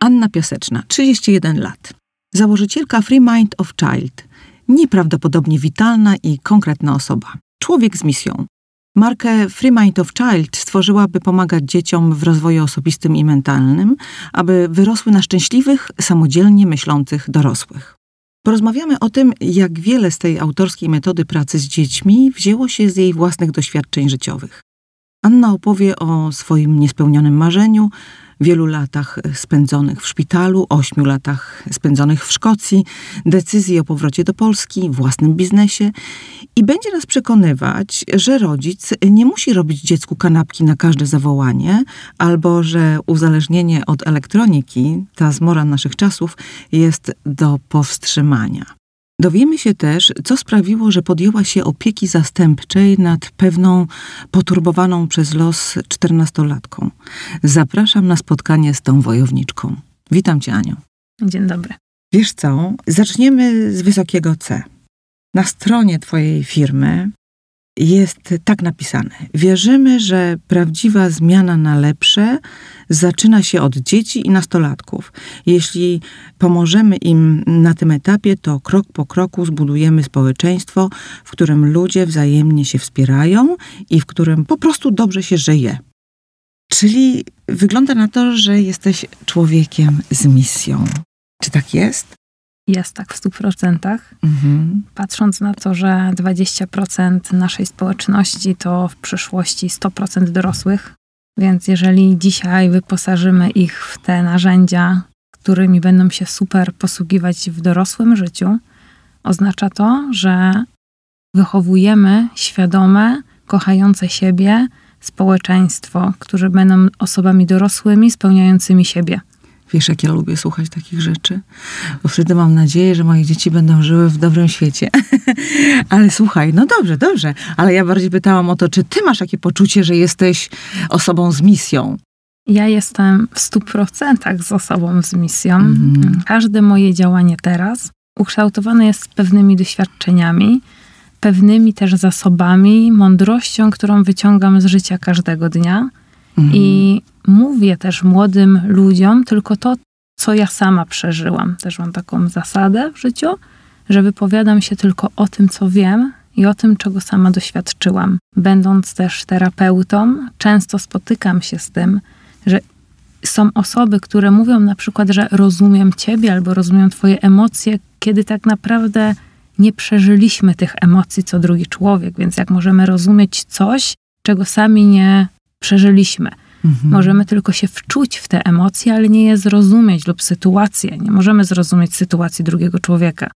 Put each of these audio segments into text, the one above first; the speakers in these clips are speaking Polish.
Anna Piaseczna, 31 lat. Założycielka Free Mind of Child. Nieprawdopodobnie witalna i konkretna osoba. Człowiek z misją. Markę Free Mind of Child stworzyła, by pomagać dzieciom w rozwoju osobistym i mentalnym, aby wyrosły na szczęśliwych, samodzielnie myślących dorosłych. Porozmawiamy o tym, jak wiele z tej autorskiej metody pracy z dziećmi wzięło się z jej własnych doświadczeń życiowych. Anna opowie o swoim niespełnionym marzeniu, wielu latach spędzonych w szpitalu, ośmiu latach spędzonych w Szkocji, decyzji o powrocie do Polski, własnym biznesie i będzie nas przekonywać, że rodzic nie musi robić dziecku kanapki na każde zawołanie, albo że uzależnienie od elektroniki, ta zmora naszych czasów, jest do powstrzymania. Dowiemy się też, co sprawiło, że podjęła się opieki zastępczej nad pewną poturbowaną przez los czternastolatką. Zapraszam na spotkanie z tą wojowniczką. Witam cię, Aniu. Dzień dobry. Wiesz co? Zaczniemy z wysokiego C. Na stronie twojej firmy jest tak napisane: Wierzymy, że prawdziwa zmiana na lepsze zaczyna się od dzieci i nastolatków. Jeśli pomożemy im na tym etapie, to krok po kroku zbudujemy społeczeństwo, w którym ludzie wzajemnie się wspierają i w którym po prostu dobrze się żyje. Czyli wygląda na to, że jesteś człowiekiem z misją. Czy tak jest? Jest tak w 100%. Mhm. Patrząc na to, że 20% naszej społeczności to w przyszłości 100% dorosłych, więc jeżeli dzisiaj wyposażymy ich w te narzędzia, którymi będą się super posługiwać w dorosłym życiu, oznacza to, że wychowujemy świadome, kochające siebie społeczeństwo, którzy będą osobami dorosłymi, spełniającymi siebie. Wiesz, jak ja lubię słuchać takich rzeczy? Bo wtedy mam nadzieję, że moje dzieci będą żyły w dobrym świecie. ale słuchaj, no dobrze, dobrze. Ale ja bardziej pytałam o to, czy ty masz takie poczucie, że jesteś osobą z misją? Ja jestem w 100% z osobą z misją. Mhm. Każde moje działanie teraz ukształtowane jest pewnymi doświadczeniami, pewnymi też zasobami, mądrością, którą wyciągam z życia każdego dnia. Mhm. I mówię też młodym ludziom tylko to, co ja sama przeżyłam. Też mam taką zasadę w życiu, że wypowiadam się tylko o tym, co wiem i o tym, czego sama doświadczyłam. Będąc też terapeutą, często spotykam się z tym, że są osoby, które mówią na przykład, że rozumiem ciebie albo rozumiem twoje emocje, kiedy tak naprawdę nie przeżyliśmy tych emocji co drugi człowiek, więc jak możemy rozumieć coś, czego sami nie przeżyliśmy. Mhm. Możemy tylko się wczuć w te emocje, ale nie je zrozumieć lub sytuację. Nie możemy zrozumieć sytuacji drugiego człowieka.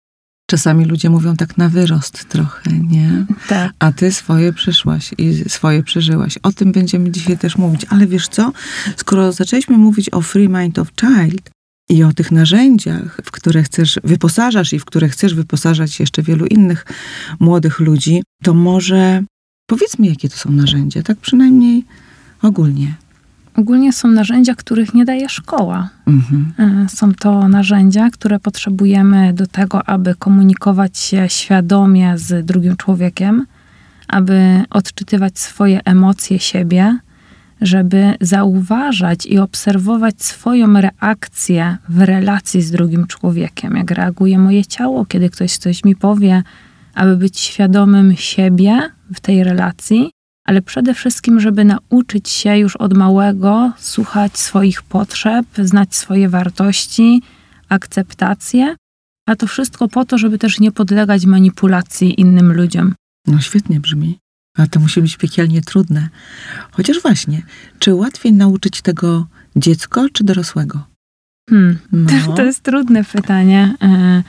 Czasami ludzie mówią tak na wyrost trochę, nie? Tak. A ty swoje przeszłaś i swoje przeżyłaś. O tym będziemy dzisiaj też mówić. Ale wiesz co? Skoro zaczęliśmy mówić o Free Mind of Child i o tych narzędziach, w które chcesz, wyposażasz i w które chcesz wyposażać jeszcze wielu innych młodych ludzi, to może powiedz mi, jakie to są narzędzia, tak przynajmniej ogólnie. Ogólnie są narzędzia, których nie daje szkoła. Mhm. Y, Są to narzędzia, które potrzebujemy do tego, aby komunikować się świadomie z drugim człowiekiem, aby odczytywać swoje emocje siebie, żeby zauważać i obserwować swoją reakcję w relacji z drugim człowiekiem. Jak reaguje moje ciało, kiedy ktoś coś mi powie, aby być świadomym siebie w tej relacji, ale przede wszystkim, żeby nauczyć się już od małego słuchać swoich potrzeb, znać swoje wartości, akceptację, a to wszystko po to, żeby też nie podlegać manipulacji innym ludziom. No świetnie brzmi. Ale to musi być piekielnie trudne. Chociaż właśnie, czy łatwiej nauczyć tego dziecko czy dorosłego? Hmm. No. To, to jest trudne pytanie. E,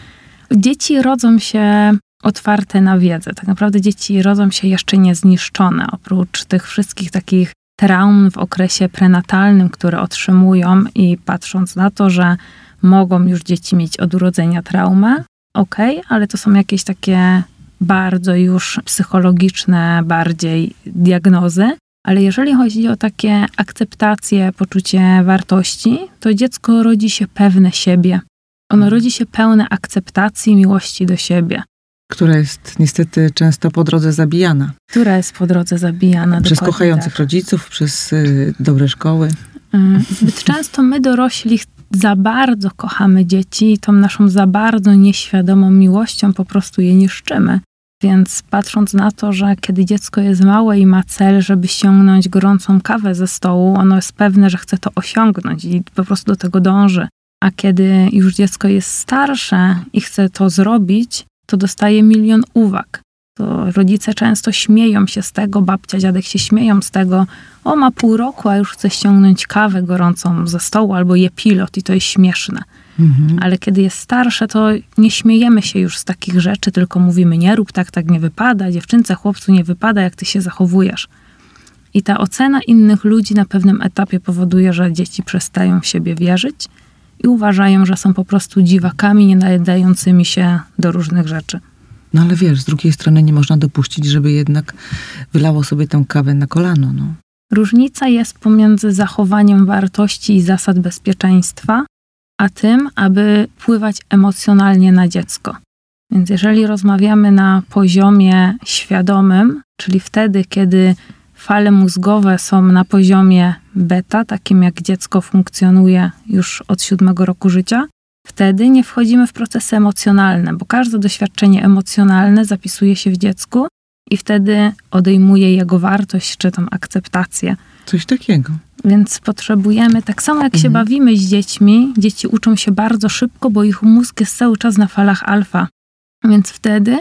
Dzieci rodzą się otwarte na wiedzę. Tak naprawdę dzieci rodzą się jeszcze niezniszczone. Oprócz tych wszystkich takich traum w okresie prenatalnym, które otrzymują i patrząc na to, że mogą już dzieci mieć od urodzenia traumę, okej, ale to są jakieś takie bardzo już psychologiczne bardziej diagnozy, Ale jeżeli chodzi o takie akceptację, poczucie wartości, to dziecko rodzi się pewne siebie. Ono rodzi się pełne akceptacji, miłości do siebie, Która jest niestety często po drodze zabijana. która jest po drodze zabijana. Przez kochających tak. rodziców, przez y, dobre szkoły. Y, Zbyt często my dorośli za bardzo kochamy dzieci i tą naszą za bardzo nieświadomą miłością po prostu je niszczymy. Więc patrząc na to, że kiedy dziecko jest małe i ma cel, żeby ściągnąć gorącą kawę ze stołu, ono jest pewne, że chce to osiągnąć i po prostu do tego dąży. A kiedy już dziecko jest starsze i chce to zrobić, to dostaje milion uwag. To rodzice często śmieją się z tego, babcia, dziadek się śmieją z tego, o ma pół roku, a już chce ściągnąć kawę gorącą ze stołu albo je pilot i to jest śmieszne. Mhm. Ale kiedy jest starsze, to nie śmiejemy się już z takich rzeczy, tylko mówimy nie rób tak, tak nie wypada, dziewczynce, chłopcu nie wypada, jak ty się zachowujesz. I ta ocena innych ludzi na pewnym etapie powoduje, że dzieci przestają w siebie wierzyć i uważają, że są po prostu dziwakami nie nadającymi się do różnych rzeczy. No ale wiesz, z drugiej strony nie można dopuścić, żeby jednak wylało sobie tę kawę na kolano. No. Różnica jest pomiędzy zachowaniem wartości i zasad bezpieczeństwa, a tym, aby wpływać emocjonalnie na dziecko. Więc jeżeli rozmawiamy na poziomie świadomym, czyli wtedy, kiedy fale mózgowe są na poziomie beta, takim jak dziecko funkcjonuje już od siódmego roku życia, wtedy nie wchodzimy w procesy emocjonalne, bo każde doświadczenie emocjonalne zapisuje się w dziecku i wtedy odejmuje jego wartość czy tam akceptację. Coś takiego. Więc potrzebujemy, tak samo jak się Mhm. bawimy z dziećmi, dzieci uczą się bardzo szybko, bo ich mózg jest cały czas na falach alfa. Więc wtedy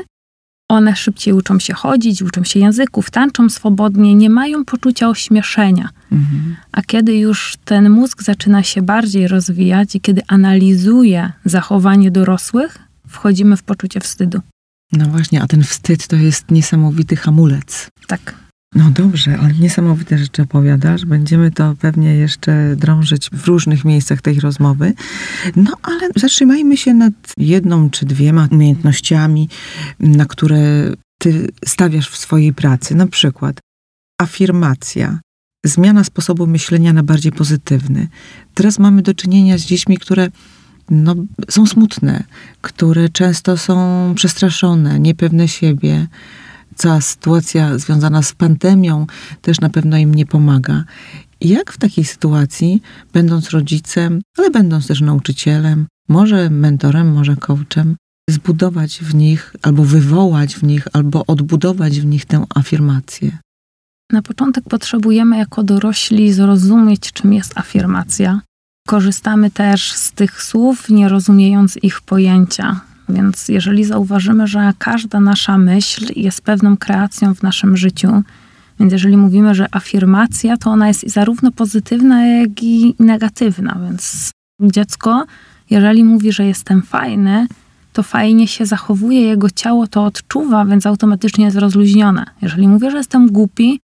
one szybciej uczą się chodzić, uczą się języków, tańczą swobodnie, nie mają poczucia ośmieszenia. Mhm. A kiedy już ten mózg zaczyna się bardziej rozwijać i kiedy analizuje zachowanie dorosłych, wchodzimy w poczucie wstydu. No właśnie, a ten wstyd to jest niesamowity hamulec. Tak. No dobrze, ale niesamowite rzeczy opowiadasz. Będziemy to pewnie jeszcze drążyć w różnych miejscach tej rozmowy. No ale zatrzymajmy się nad jedną czy dwiema umiejętnościami, na które ty stawiasz w swojej pracy. Na przykład afirmacja, zmiana sposobu myślenia na bardziej pozytywny. Teraz mamy do czynienia z dziećmi, które no, są smutne, które często są przestraszone, niepewne siebie. Cała sytuacja związana z pandemią też na pewno im nie pomaga. Jak w takiej sytuacji, będąc rodzicem, ale będąc też nauczycielem, może mentorem, może coachem, zbudować w nich, albo wywołać w nich, albo odbudować w nich tę afirmację? Na początek potrzebujemy jako dorośli zrozumieć, czym jest afirmacja. Korzystamy też z tych słów, nie rozumiejąc ich pojęcia. Więc jeżeli zauważymy, że każda nasza myśl jest pewną kreacją w naszym życiu, więc jeżeli mówimy, że afirmacja, to ona jest zarówno pozytywna, jak i negatywna. Więc dziecko, jeżeli mówi, że jestem fajny, to fajnie się zachowuje, jego ciało to odczuwa, więc automatycznie jest rozluźnione. Jeżeli mówię, że jestem głupi,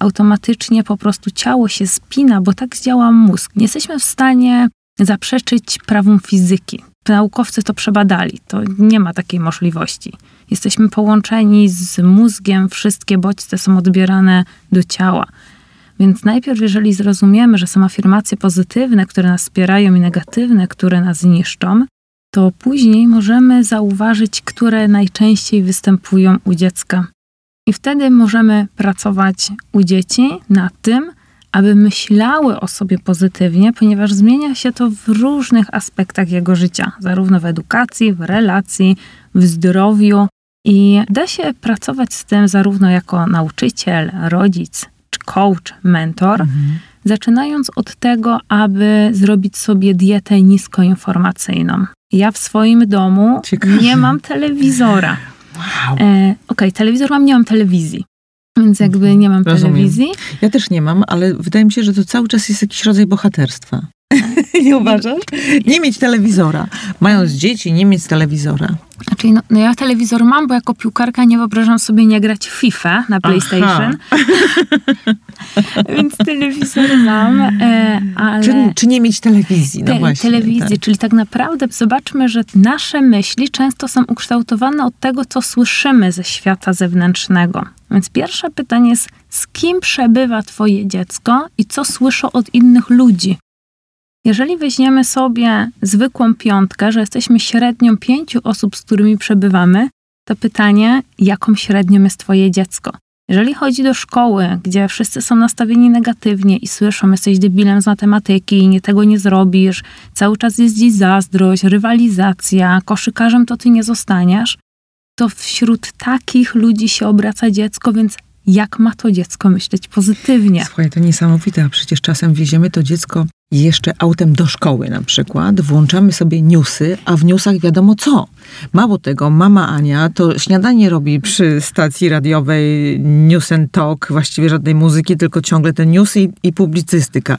automatycznie po prostu ciało się spina, bo tak działa mózg. Nie jesteśmy w stanie zaprzeczyć prawom fizyki. Naukowcy to przebadali, to nie ma takiej możliwości. Jesteśmy połączeni z mózgiem, wszystkie bodźce są odbierane do ciała. Więc najpierw, jeżeli zrozumiemy, że są afirmacje pozytywne, które nas wspierają i negatywne, które nas niszczą, to później możemy zauważyć, które najczęściej występują u dziecka. I wtedy możemy pracować u dzieci nad tym, aby myślały o sobie pozytywnie, ponieważ zmienia się to w różnych aspektach jego życia, zarówno w edukacji, w relacji, w zdrowiu. I da się pracować z tym zarówno jako nauczyciel, rodzic, czy coach, mentor, zaczynając od tego, aby zrobić sobie dietę niskoinformacyjną. Ja w swoim domu Ciekawe. nie mam telewizora. Wow. E, Okej, telewizor mam, nie mam telewizji. Więc jakby nie mam Rozumiem. telewizji. Ja też nie mam, ale wydaje mi się, że to cały czas jest jakiś rodzaj bohaterstwa. nie uważasz? Nie mieć telewizora. Mając dzieci, nie mieć telewizora. Znaczy, no, no ja telewizor mam, bo jako piłkarka nie wyobrażam sobie nie grać w FIFA na PlayStation. Więc telewizor mam, e, ale... Czy, czy nie mieć telewizji? No Te- właśnie. telewizji, tak. czyli tak naprawdę zobaczmy, że nasze myśli często są ukształtowane od tego, co słyszymy ze świata zewnętrznego. Więc pierwsze pytanie jest, z kim przebywa twoje dziecko i co słyszą od innych ludzi? Jeżeli weźmiemy sobie zwykłą piątkę, że jesteśmy średnią pięciu osób, z którymi przebywamy, to pytanie, jaką średnią jest twoje dziecko? Jeżeli chodzi do szkoły, gdzie wszyscy są nastawieni negatywnie i słyszą, jesteś debilem z matematyki, nie tego nie zrobisz, cały czas jest dziś zazdrość, rywalizacja, koszykarzem to ty nie zostaniesz, to wśród takich ludzi się obraca dziecko, więc jak ma to dziecko myśleć pozytywnie? Słuchaj, to niesamowite, a przecież czasem wieziemy to dziecko jeszcze autem do szkoły na przykład, włączamy sobie newsy, a w newsach wiadomo co. Mało tego, mama Ania to śniadanie robi przy stacji radiowej News and Talk, właściwie żadnej muzyki, tylko ciągle te newsy i, i publicystyka.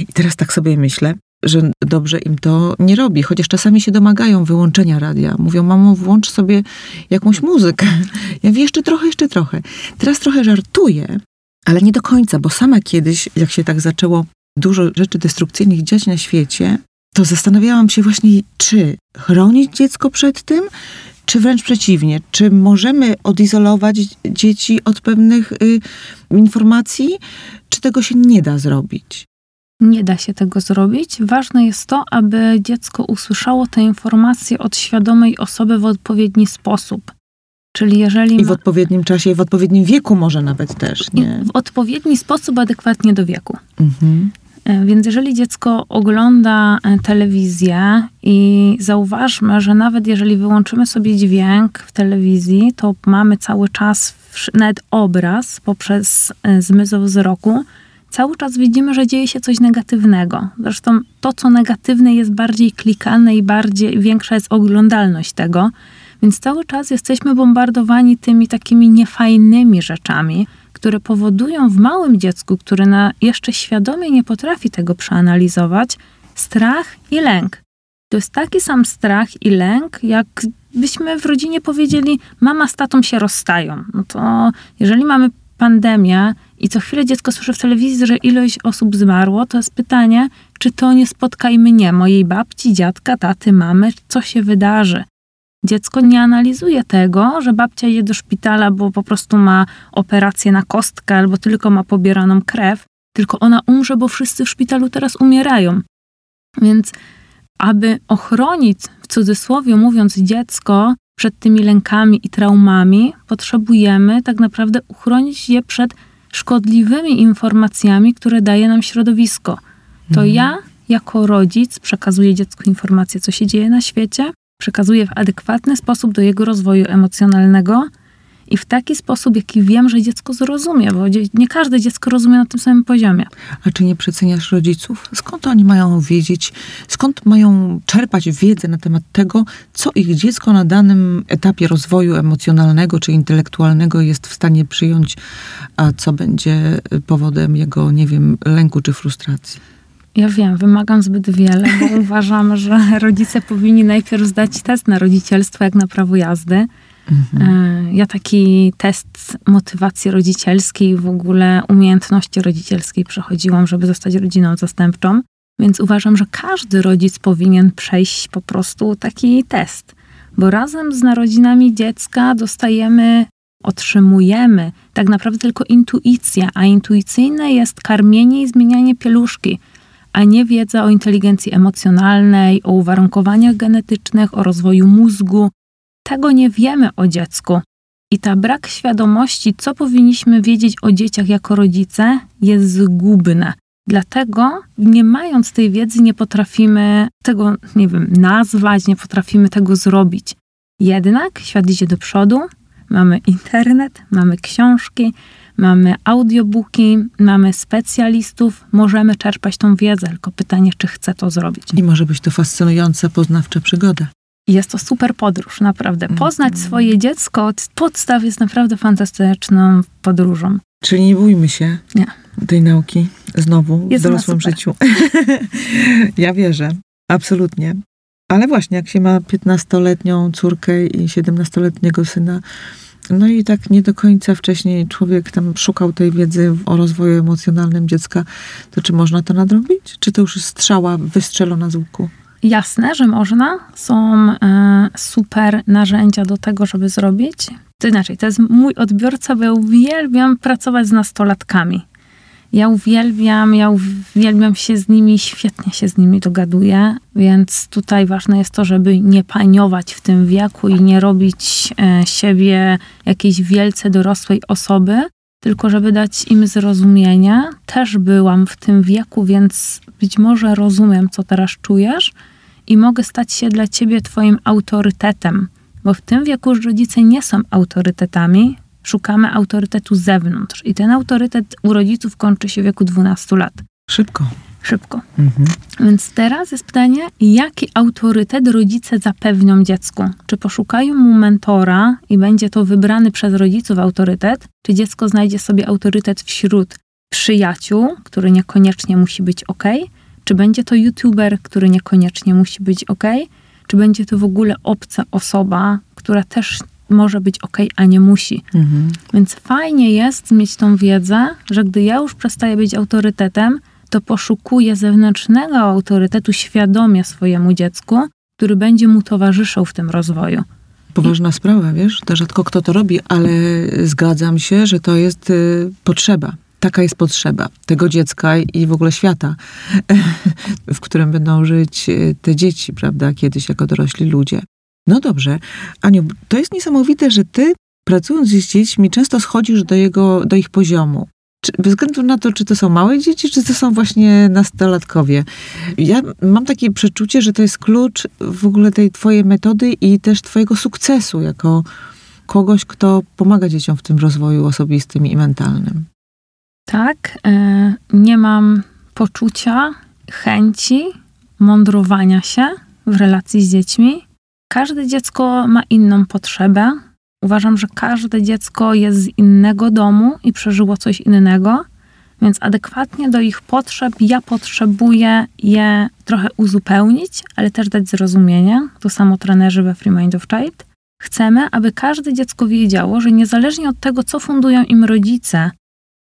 I teraz tak sobie myślę, że dobrze im to nie robi, chociaż czasami się domagają wyłączenia radia. Mówią, mamo, włącz sobie jakąś muzykę. Ja mówię, jeszcze trochę, jeszcze trochę. Teraz trochę żartuję, ale nie do końca, bo sama kiedyś, jak się tak zaczęło dużo rzeczy destrukcyjnych dziać na świecie, to zastanawiałam się właśnie, czy chronić dziecko przed tym, czy wręcz przeciwnie, czy możemy odizolować dzieci od pewnych y, informacji, czy tego się nie da zrobić. Nie da się tego zrobić. Ważne jest to, aby dziecko usłyszało te informacje od świadomej osoby w odpowiedni sposób. Czyli jeżeli I w ma- odpowiednim czasie, i w odpowiednim wieku może nawet też, i nie? w odpowiedni sposób, adekwatnie do wieku. Mhm. E, Więc jeżeli dziecko ogląda e, telewizję i zauważmy, że nawet jeżeli wyłączymy sobie dźwięk w telewizji, to mamy cały czas nawet obraz poprzez e, zmysł wzroku, cały czas widzimy, że dzieje się coś negatywnego. Zresztą to, co negatywne jest bardziej klikalne i bardziej większa jest oglądalność tego, więc cały czas jesteśmy bombardowani tymi takimi niefajnymi rzeczami, które powodują w małym dziecku, które na, jeszcze świadomie nie potrafi tego przeanalizować, strach i lęk. To jest taki sam strach i lęk, jak byśmy w rodzinie powiedzieli, mama z tatą się rozstają. No to jeżeli mamy pandemię i co chwilę dziecko słyszy w telewizji, że ilość osób zmarło, to jest pytanie, czy to nie spotka i mnie, mojej babci, dziadka, taty, mamy, co się wydarzy. Dziecko nie analizuje tego, że babcia idzie do szpitala, bo po prostu ma operację na kostkę albo tylko ma pobieraną krew, tylko ona umrze, bo wszyscy w szpitalu teraz umierają. Więc aby ochronić, w cudzysłowie mówiąc, dziecko przed tymi lękami i traumami, potrzebujemy tak naprawdę uchronić je przed szkodliwymi informacjami, które daje nam środowisko. To ja, jako rodzic, przekazuję dziecku informacje, co się dzieje na świecie, przekazuję w adekwatny sposób do jego rozwoju emocjonalnego i w taki sposób, jaki wiem, że dziecko zrozumie, bo nie każde dziecko rozumie na tym samym poziomie. A czy nie przeceniasz rodziców? Skąd oni mają wiedzieć, skąd mają czerpać wiedzę na temat tego, co ich dziecko na danym etapie rozwoju emocjonalnego czy intelektualnego jest w stanie przyjąć, a co będzie powodem jego, nie wiem, lęku czy frustracji? Ja wiem, wymagam zbyt wiele, bo uważam, że rodzice powinni najpierw zdać test na rodzicielstwo, jak na prawo jazdy. E, Ja taki test motywacji rodzicielskiej, w ogóle umiejętności rodzicielskiej przechodziłam, żeby zostać rodziną zastępczą. Więc uważam, że każdy rodzic powinien przejść po prostu taki test, bo razem z narodzinami dziecka dostajemy, otrzymujemy tak naprawdę tylko intuicję, a intuicyjne jest karmienie i zmienianie pieluszki, a nie wiedza o inteligencji emocjonalnej, o uwarunkowaniach genetycznych, o rozwoju mózgu, tego nie wiemy o dziecku. I ta brak świadomości, co powinniśmy wiedzieć o dzieciach jako rodzice, jest zgubne. Dlatego, nie mając tej wiedzy, nie potrafimy tego, nie wiem, nazwać, nie potrafimy tego zrobić. Jednak świat idzie do przodu, mamy internet, mamy książki, mamy audiobooki, mamy specjalistów, możemy czerpać tą wiedzę, tylko pytanie, czy chcę to zrobić. I może być to fascynująca, poznawcza przygoda. Jest to super podróż, naprawdę. Poznać swoje dziecko od podstaw jest naprawdę fantastyczną podróżą. Czyli nie bójmy się Nie. tej nauki znowu Jest w dorosłym życiu. ja wierzę, absolutnie. Ale właśnie, jak się ma 15-letnią córkę i 17-letniego syna, No i tak nie do końca wcześniej człowiek tam szukał tej wiedzy o rozwoju emocjonalnym dziecka, to czy można to nadrobić? Czy to już jest strzała wystrzelona z łuku? Jasne, że można. Są e, super narzędzia do tego, żeby zrobić. To inaczej, to jest mój odbiorca, bo ja uwielbiam pracować z nastolatkami. Ja uwielbiam, ja uwielbiam się z nimi, świetnie się z nimi dogaduję, więc tutaj ważne jest to, żeby nie paniować w tym wieku i nie robić e, siebie jakiejś wielce dorosłej osoby, tylko żeby dać im zrozumienie. Też byłam w tym wieku, więc być może rozumiem, co teraz czujesz i mogę stać się dla ciebie twoim autorytetem, bo w tym wieku już rodzice nie są autorytetami, szukamy autorytetu z zewnątrz. I ten autorytet u rodziców kończy się w wieku 12 lat. Szybko. Szybko. Mhm. Więc teraz jest pytanie, jaki autorytet rodzice zapewnią dziecku? Czy poszukają mu mentora i będzie to wybrany przez rodziców autorytet, czy dziecko znajdzie sobie autorytet wśród przyjaciół, który niekoniecznie musi być ok? Czy będzie to youtuber, który niekoniecznie musi być ok? Czy będzie to w ogóle obca osoba, która też może być ok, a nie musi. Mhm. Więc fajnie jest mieć tą wiedzę, że gdy ja już przestaję być autorytetem, to poszukuję zewnętrznego autorytetu świadomie swojemu dziecku, który będzie mu towarzyszył w tym rozwoju. Poważna I... sprawa, wiesz, to rzadko kto to robi, ale zgadzam się, że to jest y, potrzeba. Taka jest potrzeba tego dziecka i w ogóle świata, w którym będą żyć y, te dzieci, prawda, kiedyś jako dorośli ludzie. No dobrze. Aniu, to jest niesamowite, że ty pracując z dziećmi często schodzisz do, jego, do ich poziomu. Czy, bez względu na to, czy to są małe dzieci, czy to są właśnie nastolatkowie. Ja mam takie przeczucie, że to jest klucz w ogóle tej twojej metody i też twojego sukcesu jako kogoś, kto pomaga dzieciom w tym rozwoju osobistym i mentalnym. Tak, e, nie mam poczucia, chęci mądrowania się w relacji z dziećmi. Każde dziecko ma inną potrzebę. Uważam, że każde dziecko jest z innego domu i przeżyło coś innego, więc adekwatnie do ich potrzeb ja potrzebuję je trochę uzupełnić, ale też dać zrozumienie. To samo trenerzy we Free Mind of Child. Chcemy, aby każde dziecko wiedziało, że niezależnie od tego, co fundują im rodzice,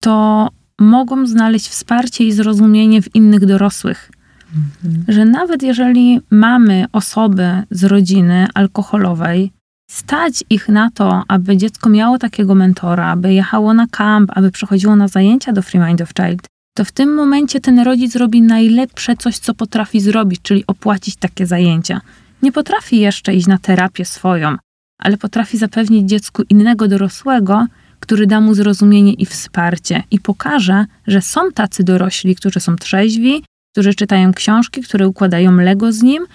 to mogą znaleźć wsparcie i zrozumienie w innych dorosłych. Mhm. Że nawet jeżeli mamy osoby z rodziny alkoholowej, stać ich na to, aby dziecko miało takiego mentora, aby jechało na kamp, aby przechodziło na zajęcia do Free Mind of Child, to w tym momencie ten rodzic robi najlepsze coś, co potrafi zrobić, czyli opłacić takie zajęcia. Nie potrafi jeszcze iść na terapię swoją, ale potrafi zapewnić dziecku innego dorosłego, który da mu zrozumienie i wsparcie i pokaże, że są tacy dorośli, którzy są trzeźwi, którzy czytają książki, które układają Lego z nim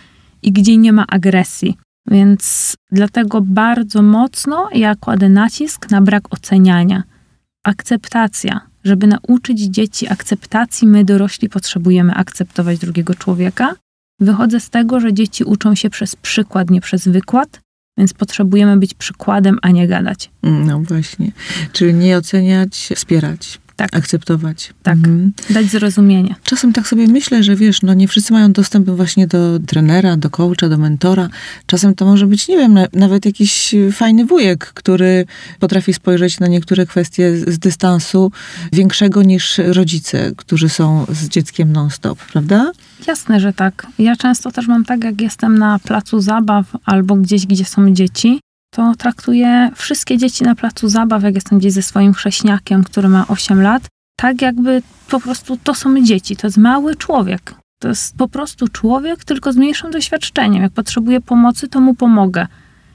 i gdzie nie ma agresji. Więc dlatego bardzo mocno ja kładę nacisk na brak oceniania. Akceptacja. Żeby nauczyć dzieci akceptacji, my dorośli potrzebujemy akceptować drugiego człowieka. Wychodzę z tego, że dzieci uczą się przez przykład, nie przez wykład, więc potrzebujemy być przykładem, a nie gadać. No właśnie. Czyli nie oceniać, wspierać tak. akceptować. Tak, mhm. dać zrozumienie. Czasem tak sobie myślę, że wiesz, no nie wszyscy mają dostęp właśnie do trenera, do coacha, do mentora. Czasem to może być, nie wiem, nawet jakiś fajny wujek, który potrafi spojrzeć na niektóre kwestie z dystansu większego niż rodzice, którzy są z dzieckiem non-stop, prawda? Jasne, że tak. Ja często też mam tak, jak jestem na placu zabaw albo gdzieś, gdzie są dzieci, to traktuję wszystkie dzieci na placu zabaw, jak jestem gdzieś ze swoim chrześniakiem, który ma 8 lat, tak jakby po prostu to są dzieci, to jest mały człowiek. To jest po prostu człowiek, tylko z mniejszym doświadczeniem. Jak potrzebuje pomocy, to mu pomogę.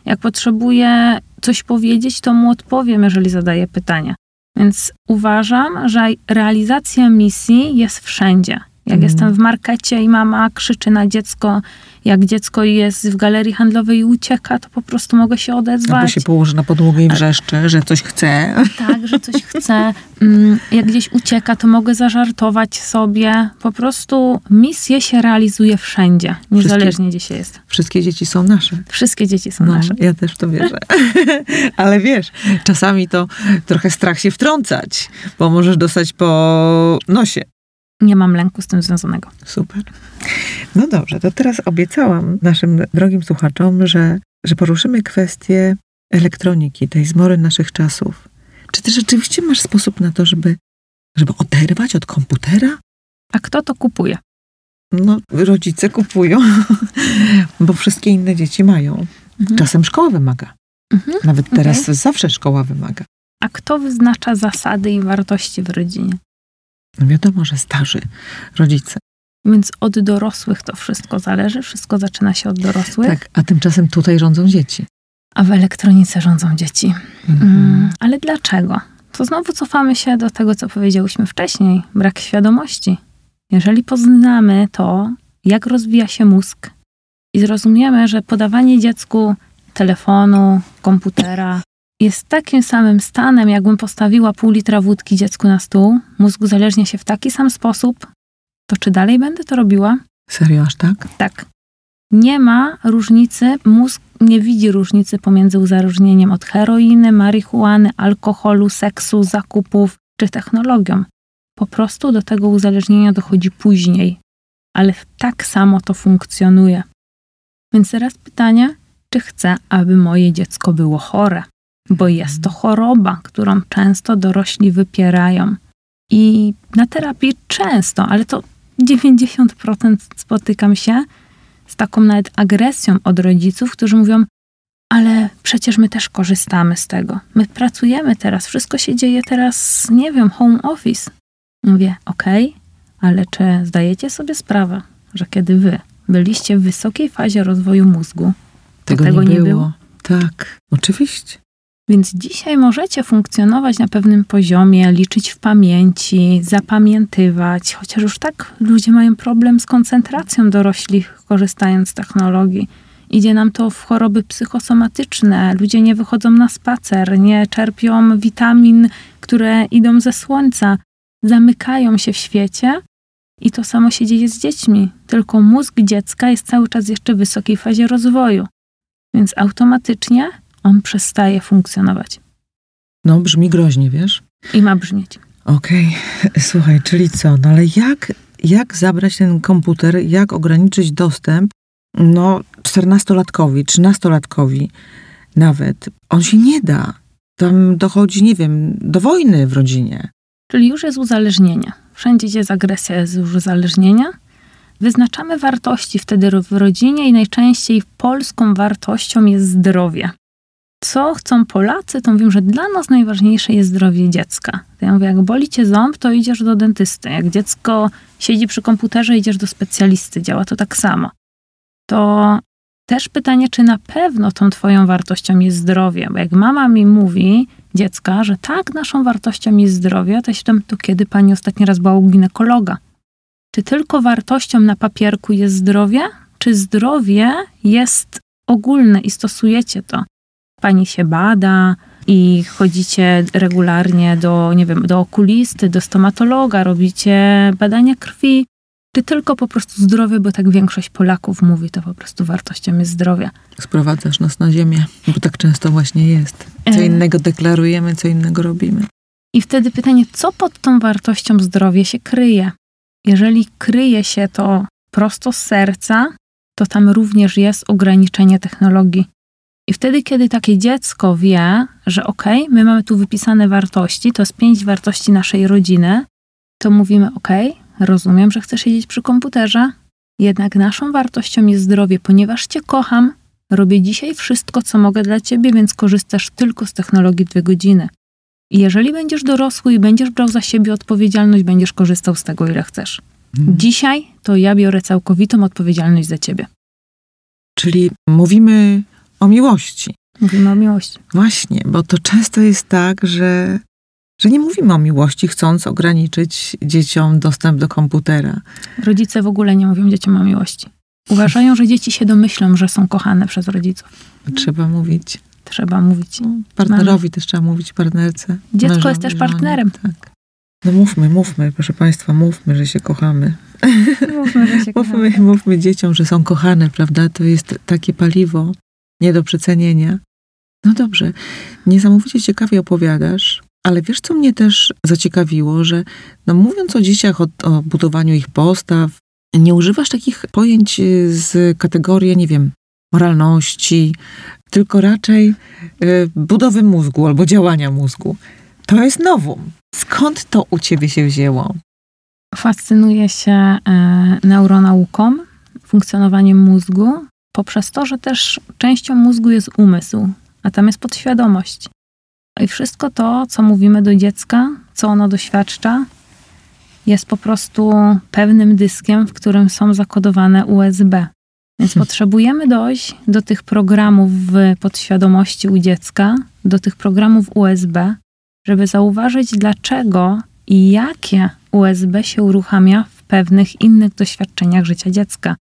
Jak potrzebuje coś powiedzieć, to mu odpowiem, jeżeli zadaje pytanie. Więc uważam, że realizacja misji jest wszędzie. Jak mm. jestem w markecie i mama krzyczy na dziecko, jak dziecko jest w galerii handlowej i ucieka, to po prostu mogę się odezwać. Albo się położy na podłogę i wrzeszczy, że coś chce. Tak, że coś chce. Mm, jak gdzieś ucieka, to mogę zażartować sobie. Po prostu misję się realizuje wszędzie, niezależnie wszystkie, gdzie się jest. Wszystkie dzieci są nasze. Wszystkie dzieci są no, nasze. Ja też w to wierzę. Ale wiesz, czasami to trochę strach się wtrącać, bo możesz dostać po nosie nie mam lęku z tym związanego. Super. No dobrze, to teraz obiecałam naszym drogim słuchaczom, że, że poruszymy kwestię elektroniki, tej zmory naszych czasów, czy ty rzeczywiście masz sposób na to, żeby, żeby oderwać od komputera? A kto to kupuje? No, rodzice kupują, bo wszystkie inne dzieci mają. Mhm. Czasem szkoła wymaga. Mhm. Nawet teraz zawsze szkoła wymaga. A kto wyznacza zasady i wartości w rodzinie? No wiadomo, że starzy rodzice. Więc od dorosłych to wszystko zależy, wszystko zaczyna się od dorosłych, Tak, a tymczasem tutaj rządzą dzieci. a w elektronice rządzą dzieci. Mm, ale dlaczego? To znowu cofamy się do tego, co powiedziałyśmy wcześniej: brak świadomości. Jeżeli poznamy to, jak rozwija się mózg i zrozumiemy, że podawanie dziecku telefonu, komputera jest takim samym stanem, jakbym postawiła pół litra wódki dziecku na stół, mózg uzależnia się w taki sam sposób, to czy dalej będę to robiła? Serio, aż tak? Tak. Nie ma różnicy, mózg nie widzi różnicy pomiędzy uzależnieniem od heroiny, marihuany, alkoholu, seksu, zakupów czy technologią. Po prostu do tego uzależnienia dochodzi później, ale tak samo to funkcjonuje. Więc teraz pytanie, czy chcę, aby moje dziecko było chore? Bo jest to choroba, którą często dorośli wypierają. I na terapii często, ale to 90% spotykam się z taką nawet agresją od rodziców, którzy mówią: Ale przecież my też korzystamy z tego. My pracujemy teraz, wszystko się dzieje teraz, nie wiem, home office. Mówię: Okej, ale czy zdajecie sobie sprawę, że kiedy wy byliście w wysokiej fazie rozwoju mózgu, to tego, nie, było? Tak, oczywiście. Więc dzisiaj możecie funkcjonować na pewnym poziomie, liczyć w pamięci, zapamiętywać, chociaż już tak ludzie mają problem z koncentracją dorośli, korzystając z technologii. Idzie nam to w choroby psychosomatyczne, ludzie nie wychodzą na spacer, nie czerpią witamin, które idą ze słońca, zamykają się w świecie. I to samo się dzieje z dziećmi, tylko mózg dziecka jest cały czas jeszcze w wysokiej fazie rozwoju. Więc automatycznie on przestaje funkcjonować No, brzmi groźnie, wiesz? i ma brzmieć. Okej, słuchaj, czyli co? No ale jak, jak zabrać ten komputer, jak ograniczyć dostęp, no, 14-latkowi, 13-latkowi nawet? On się nie da. Tam dochodzi, nie wiem, do wojny w rodzinie. Czyli już jest uzależnienie. Wszędzie, gdzie jest agresja, jest już uzależnienia. Wyznaczamy wartości wtedy w rodzinie i najczęściej polską wartością jest zdrowie. Co chcą Polacy, to mówią, że dla nas najważniejsze jest zdrowie dziecka. Ja mówię, jak boli cię ząb, to idziesz do dentysty. Jak dziecko siedzi przy komputerze, idziesz do specjalisty. Działa to tak samo. To też pytanie, czy na pewno tą twoją wartością jest zdrowie. Bo jak mama mi mówi, dziecka, że tak, naszą wartością jest zdrowie, to się pytam, to kiedy pani ostatni raz była u ginekologa? Czy tylko wartością na papierku jest zdrowie, czy zdrowie jest ogólne i stosujecie to? Pani się bada i chodzicie regularnie do, nie wiem, do okulisty, do stomatologa, robicie badania krwi, czy tylko po prostu zdrowie, bo tak większość Polaków mówi, to po prostu wartością jest zdrowie. Sprowadzasz nas na ziemię, bo tak często właśnie jest. Co E. innego deklarujemy, co innego robimy. I wtedy pytanie, co pod tą wartością zdrowie się kryje? Jeżeli kryje się to prosto z serca, to tam również jest ograniczenie technologii. I wtedy, kiedy takie dziecko wie, że okej, my mamy tu wypisane wartości, to jest pięć wartości naszej rodziny, to mówimy okej, rozumiem, że chcesz siedzieć przy komputerze, jednak naszą wartością jest zdrowie, ponieważ cię kocham, robię dzisiaj wszystko, co mogę dla ciebie, więc korzystasz tylko z technologii dwie godziny. I jeżeli będziesz dorosły i będziesz brał za siebie odpowiedzialność, będziesz korzystał z tego, ile chcesz. Mhm. Dzisiaj to ja biorę całkowitą odpowiedzialność za ciebie. Czyli mówimy o miłości. Mówimy o miłości. Właśnie, bo to często jest tak, że, że nie mówimy o miłości, chcąc ograniczyć dzieciom dostęp do komputera. Rodzice w ogóle nie mówią dzieciom o miłości. Uważają, że dzieci się domyślą, że są kochane przez rodziców. Trzeba mówić. Trzeba mówić. Partnerowi też trzeba mówić, partnerce. Dziecko mężowi, jest też żonie, partnerem. Tak. No mówmy, mówmy, proszę Państwa, mówmy, że się kochamy. Mówmy, że się Mówmy, mówmy dzieciom, że są kochane, prawda? To jest takie paliwo nie do przecenienia. No dobrze, niesamowicie ciekawie opowiadasz, ale wiesz, co mnie też zaciekawiło, że no mówiąc o dzieciach, o, o budowaniu ich postaw, nie używasz takich pojęć y, z kategorii, nie wiem, moralności, tylko raczej y, budowy mózgu albo działania mózgu. To jest nowum. Skąd to u ciebie się wzięło? Fascynuję się e, neuronauką, funkcjonowaniem mózgu, poprzez to, że też częścią mózgu jest umysł, a tam jest podświadomość. I wszystko to, co mówimy do dziecka, co ono doświadcza, jest po prostu pewnym dyskiem, w którym są zakodowane USB. Więc potrzebujemy dojść do tych programów w podświadomości u dziecka, do tych programów USB, żeby zauważyć, dlaczego i jakie USB się uruchamia w pewnych innych doświadczeniach życia dziecka.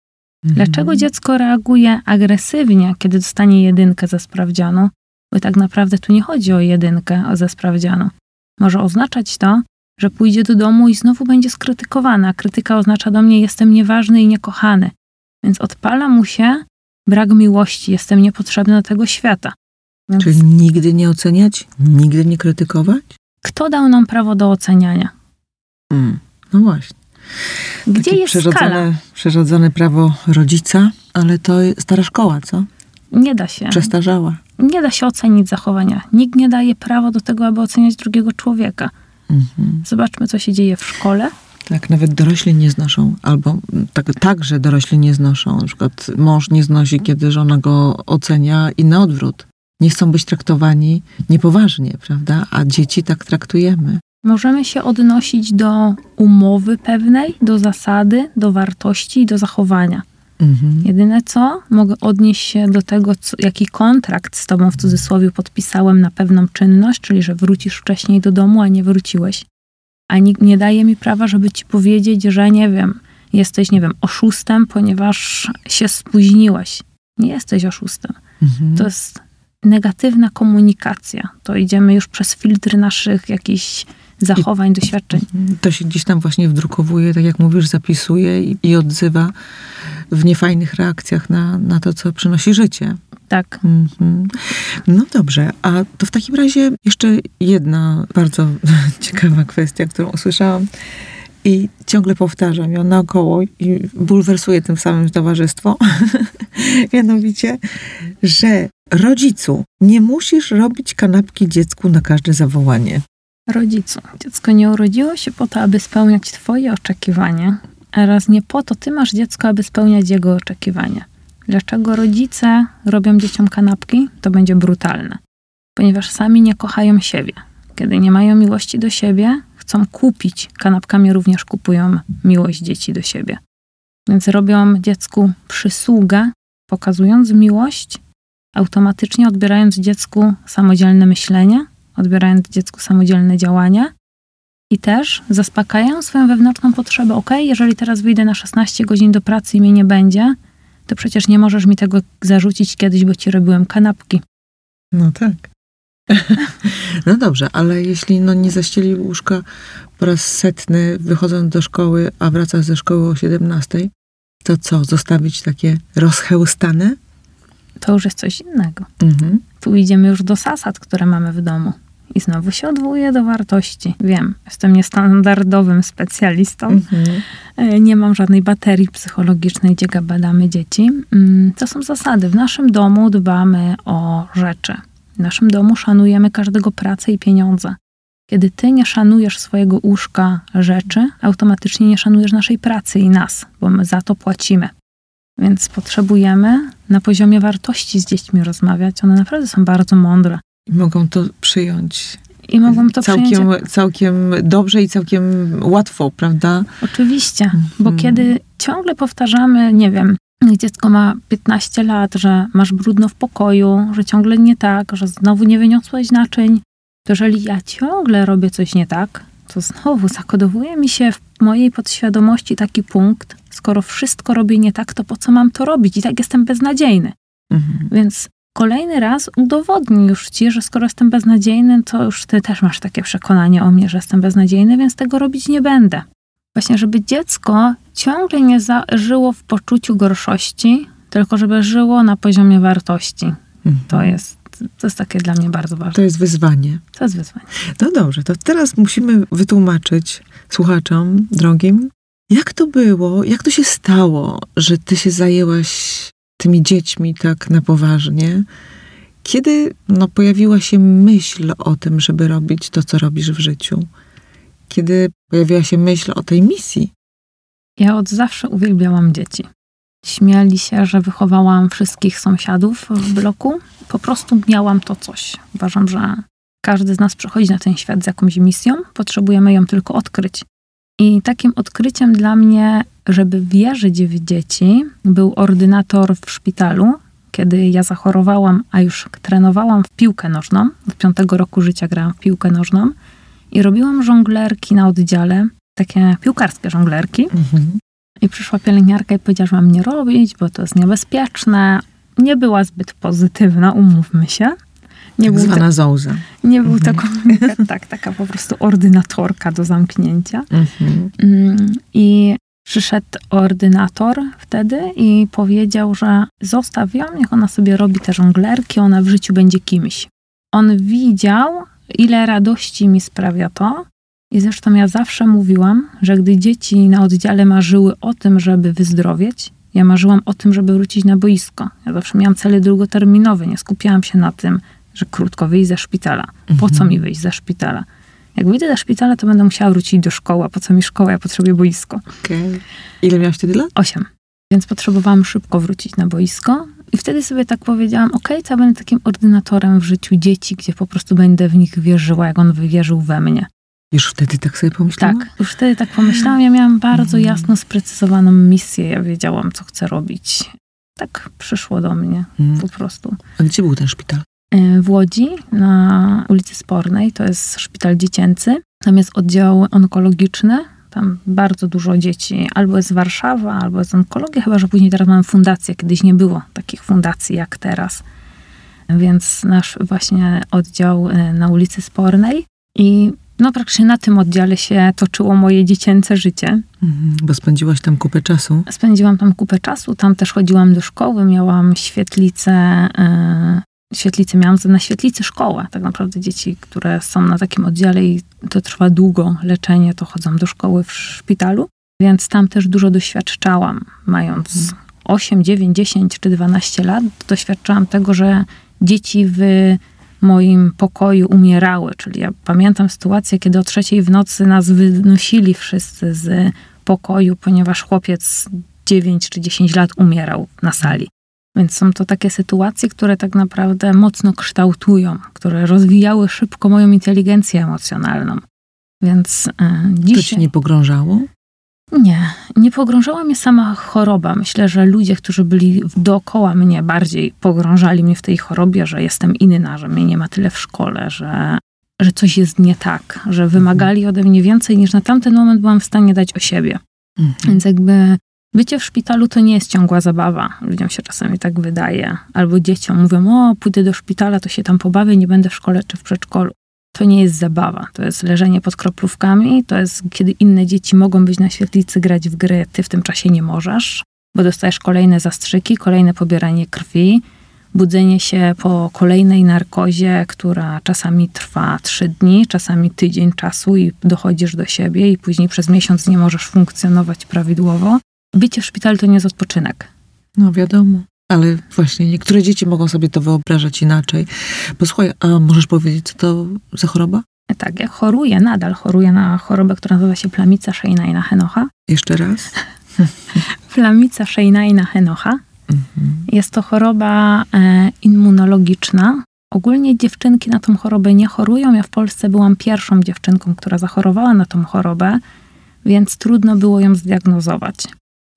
Dlaczego dziecko reaguje agresywnie, kiedy dostanie jedynkę ze sprawdzianu? Bo tak naprawdę tu nie chodzi o jedynkę ze sprawdzianu. Może oznaczać to, że pójdzie do domu i znowu będzie skrytykowana. Krytyka oznacza do mnie jestem nieważny i niekochany. Więc odpala mu się brak miłości, jestem niepotrzebny do tego świata. Więc Czyli nigdy nie oceniać, nigdy nie krytykować? kto dał nam prawo do oceniania? Mm. No właśnie. Gdzie Takie jest skala? przerodzone, przerodzone prawo rodzica, ale to stara szkoła, co? Nie da się. Przestarzała. Nie da się ocenić zachowania. Nikt nie daje prawa do tego, aby oceniać drugiego człowieka. Mhm. Zobaczmy, co się dzieje w szkole. Tak, nawet dorośli nie znoszą, albo tak, także dorośli nie znoszą. Na przykład mąż nie znosi, kiedy żona go ocenia i na odwrót. Nie chcą być traktowani niepoważnie, prawda? A dzieci tak traktujemy. Możemy się odnosić do umowy pewnej, do zasady, do wartości i do zachowania. Mhm. Jedyne co, mogę odnieść się do tego, co, jaki kontrakt z tobą w cudzysłowie podpisałem na pewną czynność, czyli że wrócisz wcześniej do domu, a nie wróciłeś. A nikt nie daje mi prawa, żeby ci powiedzieć, że nie wiem, jesteś, nie wiem, oszustem, ponieważ się spóźniłeś. Nie jesteś oszustem. Mhm. To jest negatywna komunikacja. To idziemy już przez filtry naszych jakichś zachowań, doświadczeń. To się gdzieś tam właśnie wdrukowuje, tak jak mówisz, zapisuje i, i odzywa w niefajnych reakcjach na, na to, co przynosi życie. Tak. Mhm. No dobrze, a to w takim razie jeszcze jedna bardzo ciekawa kwestia, którą usłyszałam i ciągle powtarzam ją naokoło i bulwersuje tym samym towarzystwo. Mianowicie, że rodzicu nie musisz robić kanapki dziecku na każde zawołanie. Rodzicu, dziecko nie urodziło się po to, aby spełniać Twoje oczekiwania, a raz nie po to Ty masz dziecko, aby spełniać jego oczekiwania. Dlaczego rodzice robią dzieciom kanapki? To będzie brutalne. Ponieważ sami nie kochają siebie. Kiedy nie mają miłości do siebie, chcą kupić. Kanapkami również kupują miłość dzieci do siebie. Więc robią dziecku przysługę, pokazując miłość, automatycznie odbierając dziecku samodzielne myślenie, odbierając dziecku samodzielne działania i też zaspokajają swoją wewnętrzną potrzebę. Ok, jeżeli teraz wyjdę na 16 godzin do pracy i mnie nie będzie, to przecież nie możesz mi tego zarzucić kiedyś, bo ci robiłem kanapki. No tak. No dobrze, ale jeśli no nie zaścieli łóżka po raz setny, wychodząc do szkoły, a wracasz ze szkoły o 17, to co, zostawić takie rozchełstane? To już jest coś innego. Mhm. Tu idziemy już do zasad, które mamy w domu. I znowu się odwołuję do wartości. Wiem, jestem niestandardowym specjalistą. Mhm. E, Nie mam żadnej baterii psychologicznej, gdzie badamy dzieci. Mm, To są zasady. W naszym domu dbamy o rzeczy. W naszym domu szanujemy każdego pracę i pieniądze. Kiedy ty nie szanujesz swojego łóżka rzeczy, automatycznie nie szanujesz naszej pracy i nas, bo my za to płacimy. Więc potrzebujemy na poziomie wartości z dziećmi rozmawiać. One naprawdę są bardzo mądre. I mogą to przyjąć I mogą to całkiem, przyjąć całkiem dobrze i całkiem łatwo, prawda? Oczywiście, bo Mhm. kiedy ciągle powtarzamy, nie wiem, dziecko ma 15 lat, że masz brudno w pokoju, że ciągle nie tak, że znowu nie wyniosłeś naczyń, to jeżeli ja ciągle robię coś nie tak, to znowu zakodowuje mi się w mojej podświadomości taki punkt, skoro wszystko robię nie tak, to po co mam to robić? I tak jestem beznadziejny. Mhm. Więc kolejny raz udowodnij już ci, że skoro jestem beznadziejny, to już ty też masz takie przekonanie o mnie, że jestem beznadziejny, więc tego robić nie będę. Właśnie, żeby dziecko ciągle nie żyło w poczuciu gorszości, tylko żeby żyło na poziomie wartości. Mhm. To jest, to jest takie dla mnie bardzo To ważne. jest wyzwanie. To jest wyzwanie. No dobrze, to teraz musimy wytłumaczyć słuchaczom drogim, jak to było, jak to się stało, że ty się zajęłaś tymi dziećmi tak na poważnie Kiedy no, pojawiła się myśl o tym, żeby robić to, co robisz w życiu? Kiedy pojawiła się myśl o tej misji? Ja od zawsze uwielbiałam dzieci. Śmiali się, że wychowałam wszystkich sąsiadów w bloku. Po prostu miałam to coś. Uważam, że każdy z nas przychodzi na ten świat z jakąś misją, potrzebujemy ją tylko odkryć. I takim odkryciem dla mnie, żeby wierzyć w dzieci, był ordynator w szpitalu, kiedy ja zachorowałam, a już trenowałam w piłkę nożną. Od piątego roku życia grałam w piłkę nożną i robiłam żonglerki na oddziale, takie piłkarskie żonglerki. Mhm. I przyszła pielęgniarka i powiedziała, że mam nie robić, bo to jest niebezpieczne. Nie była zbyt pozytywna, umówmy się. Nie Tak był, zwana Zouza. nie był to komunikat, tak, taka po prostu ordynatorka do zamknięcia. Mhm. Mm, I przyszedł ordynator wtedy i powiedział, że zostaw ją, niech ona sobie robi te żonglerki, ona w życiu będzie kimś. On widział, ile radości mi sprawia to. I zresztą ja zawsze mówiłam, że gdy dzieci na oddziale marzyły o tym, żeby wyzdrowieć, ja marzyłam o tym, żeby wrócić na boisko. Ja zawsze miałam cele długoterminowe, nie skupiałam się na tym, że krótko wyjść ze szpitala. Po co mi wyjść ze szpitala? Jak wyjdę ze szpitala, to będę musiała wrócić do szkoły. A po co mi szkoła? Ja potrzebuję boisko. Okej. Ile miałaś wtedy lat? Osiem. Więc potrzebowałam szybko wrócić na boisko. I wtedy sobie tak powiedziałam, okej, to ja będę takim ordynatorem w życiu dzieci, gdzie po prostu będę w nich wierzyła, jak on wierzył we mnie. Już wtedy tak sobie pomyślałam? Tak, już wtedy tak pomyślałam. Ja miałam bardzo Mhm. jasno sprecyzowaną misję. Ja wiedziałam, co chcę robić. Tak przyszło do mnie Mhm. po prostu. A gdzie był ten szpital? E, w Łodzi na ulicy Spornej, to jest szpital dziecięcy. Tam jest oddział onkologiczny. Tam bardzo dużo dzieci, albo jest Warszawa, albo jest onkologia, chyba że później teraz mamy fundację. Kiedyś nie było takich fundacji jak teraz. Więc nasz właśnie oddział e, na ulicy Spornej. I no praktycznie na tym oddziale się toczyło moje dziecięce życie. Mhm. Bo spędziłaś tam kupę czasu. Spędziłam tam kupę czasu, tam też chodziłam do szkoły, miałam świetlicę, świetlicę miałam na świetlicy szkołę. Tak naprawdę dzieci, które są na takim oddziale i to trwa długo leczenie, to chodzą do szkoły w szpitalu. Więc tam też dużo doświadczałam, mając 8, 9, 10 czy 12 lat, doświadczałam tego, że dzieci w moim pokoju umierały. Czyli ja pamiętam sytuację, kiedy o trzeciej w nocy nas wynosili wszyscy z pokoju, ponieważ chłopiec 9 czy 10 lat umierał na sali. Więc są to takie sytuacje, które tak naprawdę mocno kształtują, które rozwijały szybko moją inteligencję emocjonalną. Więc e, To dzisiaj... ci nie pogrążało? Nie, nie pogrążała mnie sama choroba. Myślę, że ludzie, którzy byli dookoła mnie, bardziej pogrążali mnie w tej chorobie, że jestem inna, że mnie nie ma tyle w szkole, że, że coś jest nie tak, że wymagali ode mnie więcej niż na tamten moment byłam w stanie dać o siebie. Mhm. Więc jakby bycie w szpitalu to nie jest ciągła zabawa. Ludziom się czasami tak wydaje. Albo dzieciom mówią, o, pójdę do szpitala, to się tam pobawię, nie będę w szkole czy w przedszkolu. To nie jest zabawa. To jest leżenie pod kroplówkami. To jest, kiedy inne dzieci mogą być na świetlicy, grać w gry, ty w tym czasie nie możesz, bo dostajesz kolejne zastrzyki, kolejne pobieranie krwi, budzenie się po kolejnej narkozie, która czasami trwa trzy dni, czasami tydzień czasu i dochodzisz do siebie i później przez miesiąc nie możesz funkcjonować prawidłowo. Bycie w szpitalu to nie jest odpoczynek. No wiadomo. Ale właśnie niektóre dzieci mogą sobie to wyobrażać inaczej. Posłuchaj, a możesz powiedzieć, co to za choroba? Tak, ja choruję, nadal choruję na chorobę, która nazywa się plamica Sheinina Henocha. Jeszcze raz? Plamica Sheinina Henocha Mhm. jest to choroba e, immunologiczna. Ogólnie dziewczynki na tą chorobę nie chorują. Ja w Polsce byłam pierwszą dziewczynką, która zachorowała na tą chorobę, więc trudno było ją zdiagnozować.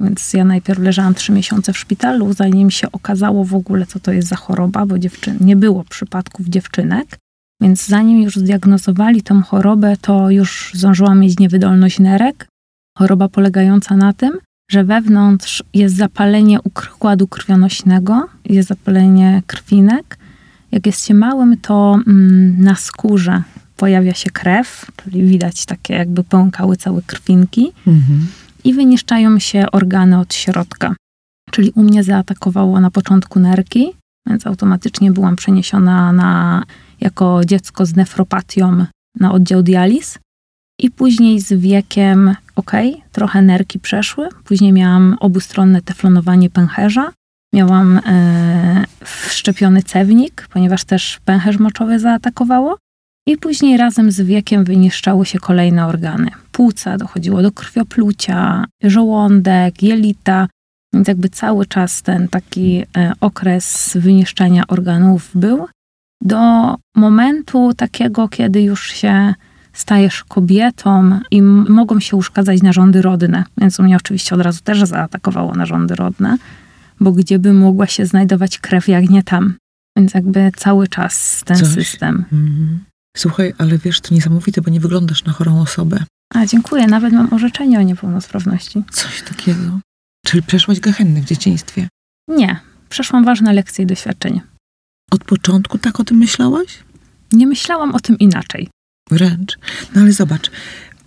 Więc ja najpierw leżałam trzy miesiące w szpitalu, zanim się okazało w ogóle, co to jest za choroba, bo dziewczyn, nie było przypadków dziewczynek. Więc zanim już zdiagnozowali tą chorobę, to już zdążyłam mieć niewydolność nerek. Choroba polegająca na tym, że wewnątrz jest zapalenie układu krwionośnego, jest zapalenie krwinek. Jak jest się małym, to mm, na skórze pojawia się krew, czyli widać takie jakby pękały całe krwinki Mhm. I wyniszczają się organy od środka. Czyli u mnie zaatakowało na początku nerki, więc automatycznie byłam przeniesiona na, jako dziecko z nefropatią na oddział dializ. I później z wiekiem, okej, trochę nerki przeszły. Później miałam obustronne teflonowanie pęcherza. Miałam e, wszczepiony cewnik, ponieważ też pęcherz moczowy zaatakowało. I później razem z wiekiem wyniszczały się kolejne organy. Płuca, dochodziło do krwioplucia, żołądek, jelita. Więc jakby cały czas ten taki e, okres wyniszczenia organów był. Do momentu takiego, kiedy już się stajesz kobietą i mogą się uszkadzać narządy rodne. Więc u mnie oczywiście od razu też zaatakowało narządy rodne, bo gdzie by mogła się znajdować krew, jak nie tam. Więc jakby cały czas ten Coś. system. Mhm. Słuchaj, ale wiesz, to niesamowite, bo nie wyglądasz na chorą osobę. A, dziękuję. Nawet mam orzeczenie o niepełnosprawności. Coś takiego. Czyli przeszłaś gehennę w dzieciństwie. Nie. Przeszłam ważne lekcje i doświadczenia. Od początku tak o tym myślałaś? Nie myślałam o tym inaczej. Wręcz. No ale zobacz,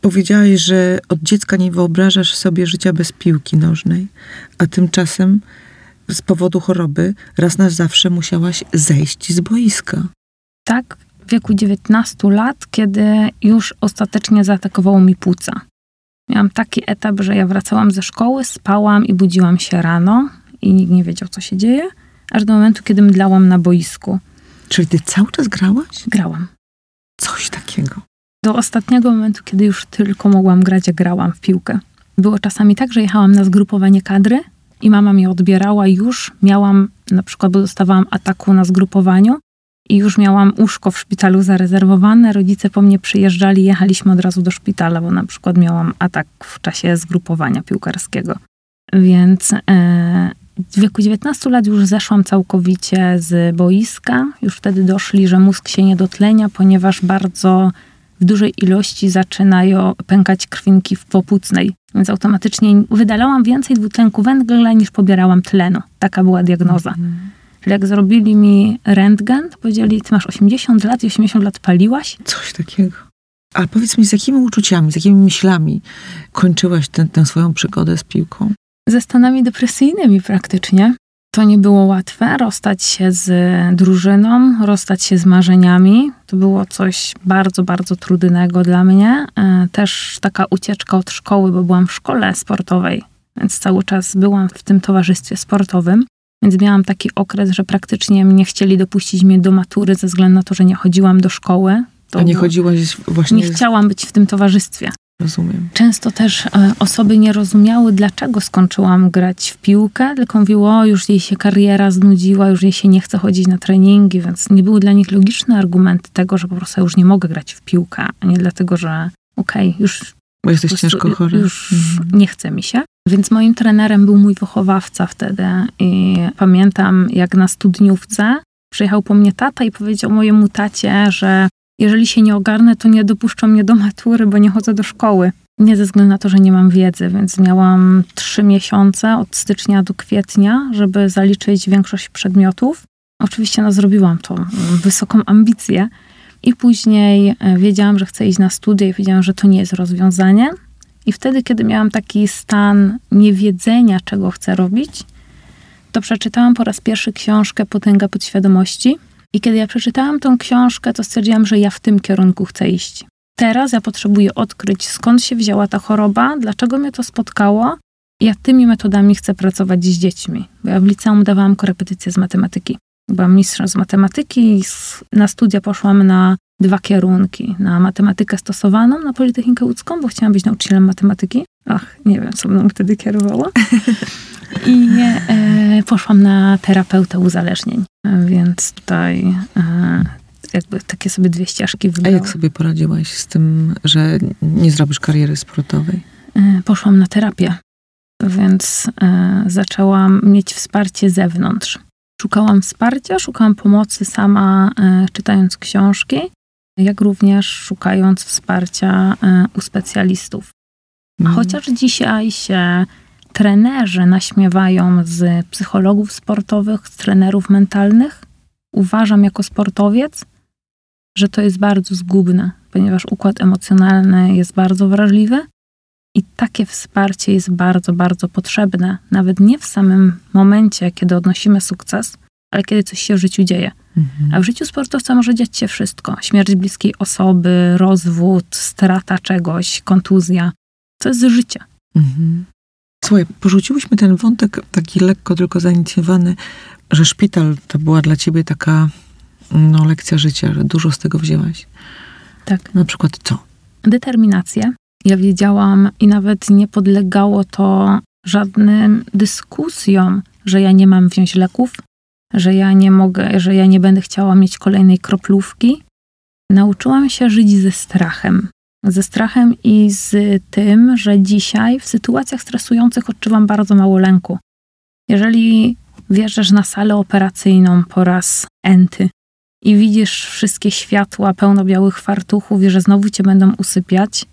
powiedziałaś, że od dziecka nie wyobrażasz sobie życia bez piłki nożnej, a tymczasem z powodu choroby raz na zawsze musiałaś zejść z boiska. Tak, w wieku 19 lat, kiedy już ostatecznie zaatakowało mi płuca. Miałam taki etap, że ja wracałam ze szkoły, spałam i budziłam się rano i nikt nie wiedział, co się dzieje, aż do momentu, kiedy mdlałam na boisku. Czyli ty cały czas grałaś? Grałam. Coś takiego. Do ostatniego momentu, kiedy już tylko mogłam grać, jak grałam w piłkę. Było czasami tak, że jechałam na zgrupowanie kadry i mama mnie odbierała już miałam, na przykład, bo dostawałam ataku na zgrupowaniu i już miałam łóżko w szpitalu zarezerwowane. Rodzice po mnie przyjeżdżali, jechaliśmy od razu do szpitala, bo na przykład miałam atak w czasie zgrupowania piłkarskiego. Więc e, w wieku 19 lat już zeszłam całkowicie z boiska. Już wtedy doszli, że mózg się nie dotlenia, ponieważ bardzo w dużej ilości zaczynają pękać krwinki w popłucnej. Więc automatycznie wydalałam więcej dwutlenku węgla niż pobierałam tlenu. Taka była diagnoza. Czyli jak zrobili mi rentgen, to powiedzieli, ty masz 80 lat i 80 lat paliłaś? Coś takiego. A powiedz mi, z jakimi uczuciami, z jakimi myślami kończyłaś tę- tę swoją przygodę z piłką? ze stanami depresyjnymi praktycznie. To nie było łatwe, rozstać się z drużyną, rozstać się z marzeniami. To było coś bardzo, bardzo trudnego dla mnie. E, Też taka ucieczka od szkoły, bo byłam w szkole sportowej, więc cały czas byłam w tym towarzystwie sportowym. Więc miałam taki okres, że praktycznie nie chcieli dopuścić mnie do matury ze względu na to, że nie chodziłam do szkoły. To A nie było- chodziłaś właśnie... Nie chciałam być w tym towarzystwie. Rozumiem. Często też e, osoby nie rozumiały, dlaczego skończyłam grać w piłkę, tylko mówiło, o, już jej się kariera znudziła, już jej się nie chce chodzić na treningi, więc nie były dla nich logiczne argumenty tego, że po prostu już nie mogę grać w piłkę, a nie dlatego, że okej, już Bo jesteś ciężko chory. Już Mhm. nie chce mi się. Więc moim trenerem był mój wychowawca wtedy i pamiętam, jak na studniówce przyjechał po mnie tata i powiedział mojemu tacie, że jeżeli się nie ogarnę, to nie dopuszczą mnie do matury, bo nie chodzę do szkoły. Nie ze względu na to, że nie mam wiedzy, więc miałam trzy miesiące od stycznia do kwietnia, żeby zaliczyć większość przedmiotów. Oczywiście no, zrobiłam mm, wysoką ambicję. I później e, wiedziałam, że chcę iść na studia i wiedziałam, że to nie jest rozwiązanie. I wtedy, kiedy miałam taki stan niewiedzenia, czego chcę robić, to przeczytałam po raz pierwszy książkę Potęga podświadomości. I kiedy ja przeczytałam tą książkę, to stwierdziłam, że ja w tym kierunku chcę iść. Teraz ja potrzebuję odkryć, skąd się wzięła ta choroba, dlaczego mnie to spotkało. Ja tymi metodami chcę pracować z dziećmi. Bo ja w liceum dawałam korepetycje z matematyki. Byłam mistrzem z matematyki i na studia poszłam na dwa kierunki. Na matematykę stosowaną na Politechnikę Łódzką, bo chciałam być nauczycielem matematyki. Ach, nie wiem, co mną wtedy kierowało. I e, poszłam na terapeutę uzależnień. E, Więc tutaj e, jakby takie sobie dwie ścieżki A wybrałam. jak sobie poradziłaś z tym, że nie zrobisz kariery sportowej? E, poszłam na terapię, więc e, zaczęłam mieć wsparcie zewnątrz. Szukałam wsparcia, szukałam pomocy sama, e, czytając książki, jak również szukając wsparcia e, u specjalistów. A chociaż dzisiaj się trenerzy naśmiewają z psychologów sportowych, z trenerów mentalnych, uważam jako sportowiec, że to jest bardzo zgubne, ponieważ układ emocjonalny jest bardzo wrażliwy i takie wsparcie jest bardzo, bardzo potrzebne. Nawet nie w samym momencie, kiedy odnosimy sukces, ale kiedy coś się w życiu dzieje. Mhm. A w życiu sportowca może dziać się wszystko. Śmierć bliskiej osoby, rozwód, strata czegoś, kontuzja. To jest życie. Mhm. Słuchaj, porzuciłyśmy ten wątek taki lekko tylko zainicjowany, że szpital to była dla ciebie taka no, lekcja życia, że dużo z tego wzięłaś. Tak. Na przykład co? Determinację. Ja wiedziałam i nawet nie podlegało to żadnym dyskusjom, że ja nie mam wziąć leków, że ja nie mogę, że ja nie będę chciała mieć kolejnej kroplówki. Nauczyłam się żyć ze strachem. Ze strachem i z tym, że dzisiaj w sytuacjach stresujących odczuwam bardzo mało lęku. Jeżeli wjeżdżasz na salę operacyjną po raz enty i widzisz wszystkie światła pełno białych fartuchów i że znowu cię będą usypiać,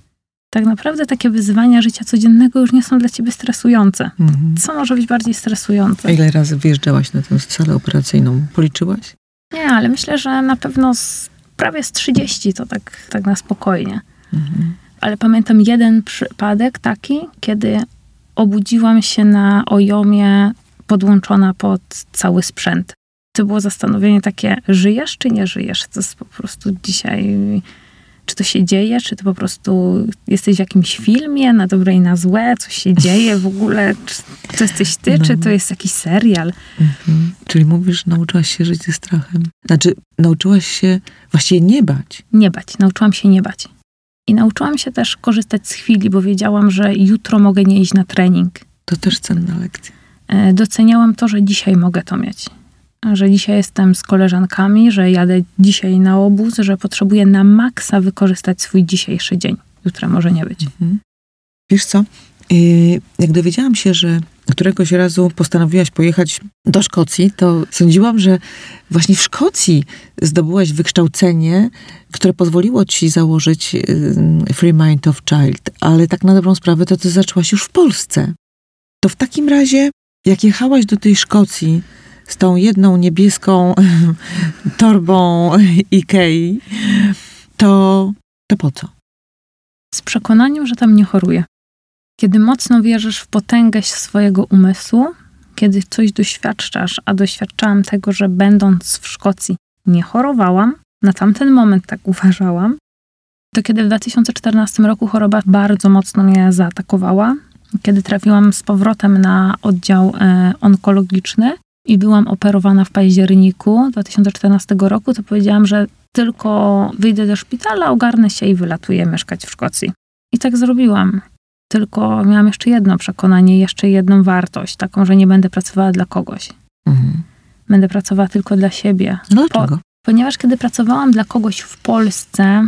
tak naprawdę takie wyzwania życia codziennego już nie są dla ciebie stresujące. Mhm. Co może być bardziej A stresujące? ile razy wyjeżdżałaś na tę salę operacyjną? Policzyłaś? Nie, ale myślę, że na pewno z, prawie z 30 to tak, tak na spokojnie. Mhm. Ale pamiętam jeden przypadek taki, kiedy obudziłam się na ojomie podłączona pod cały sprzęt. To było zastanowienie takie, żyjesz czy nie żyjesz? To jest po prostu dzisiaj, czy to się dzieje, czy to po prostu jesteś w jakimś filmie, na dobre i na złe, coś się dzieje w ogóle, czy to jesteś ty, No. czy to jest jakiś serial? Mhm. Czyli mówisz, że nauczyłaś się żyć ze strachem. Znaczy, nauczyłaś się właściwie nie bać. Nie bać, nauczyłam się nie bać. I nauczyłam się też korzystać z chwili, bo wiedziałam, że jutro mogę nie iść na trening. To też cenna lekcja. E, doceniałam to, że dzisiaj mogę to mieć. Że dzisiaj jestem z koleżankami, że jadę dzisiaj na obóz, że potrzebuję na maksa wykorzystać swój dzisiejszy dzień. Jutra może nie być. Mhm. Wiesz co? Yy, Jak dowiedziałam się, że któregoś razu postanowiłaś pojechać do Szkocji, to sądziłam, że właśnie w Szkocji zdobyłaś wykształcenie, które pozwoliło ci założyć yy, Free Mind of Child, ale tak na dobrą sprawę to ty zaczęłaś już w Polsce. To w takim razie, jak jechałaś do tej Szkocji z tą jedną niebieską torbą Ikei, to, to po co? Z przekonaniem, że tam nie choruję. Kiedy mocno wierzysz w potęgę swojego umysłu, kiedy coś doświadczasz, a doświadczałam tego, że będąc w Szkocji nie chorowałam, na tamten moment tak uważałam, to kiedy w 2014 roku choroba bardzo mocno mnie zaatakowała, kiedy trafiłam z powrotem na oddział e, onkologiczny i byłam operowana w październiku 2014 roku, to powiedziałam, że tylko wyjdę do szpitala, ogarnę się i wylatuję mieszkać w Szkocji. I tak zrobiłam. Tylko miałam jeszcze jedno przekonanie, jeszcze jedną wartość, taką, że nie będę pracowała dla kogoś. Mhm. Będę pracowała tylko dla siebie. No Dlaczego? Ponieważ kiedy pracowałam dla kogoś w Polsce,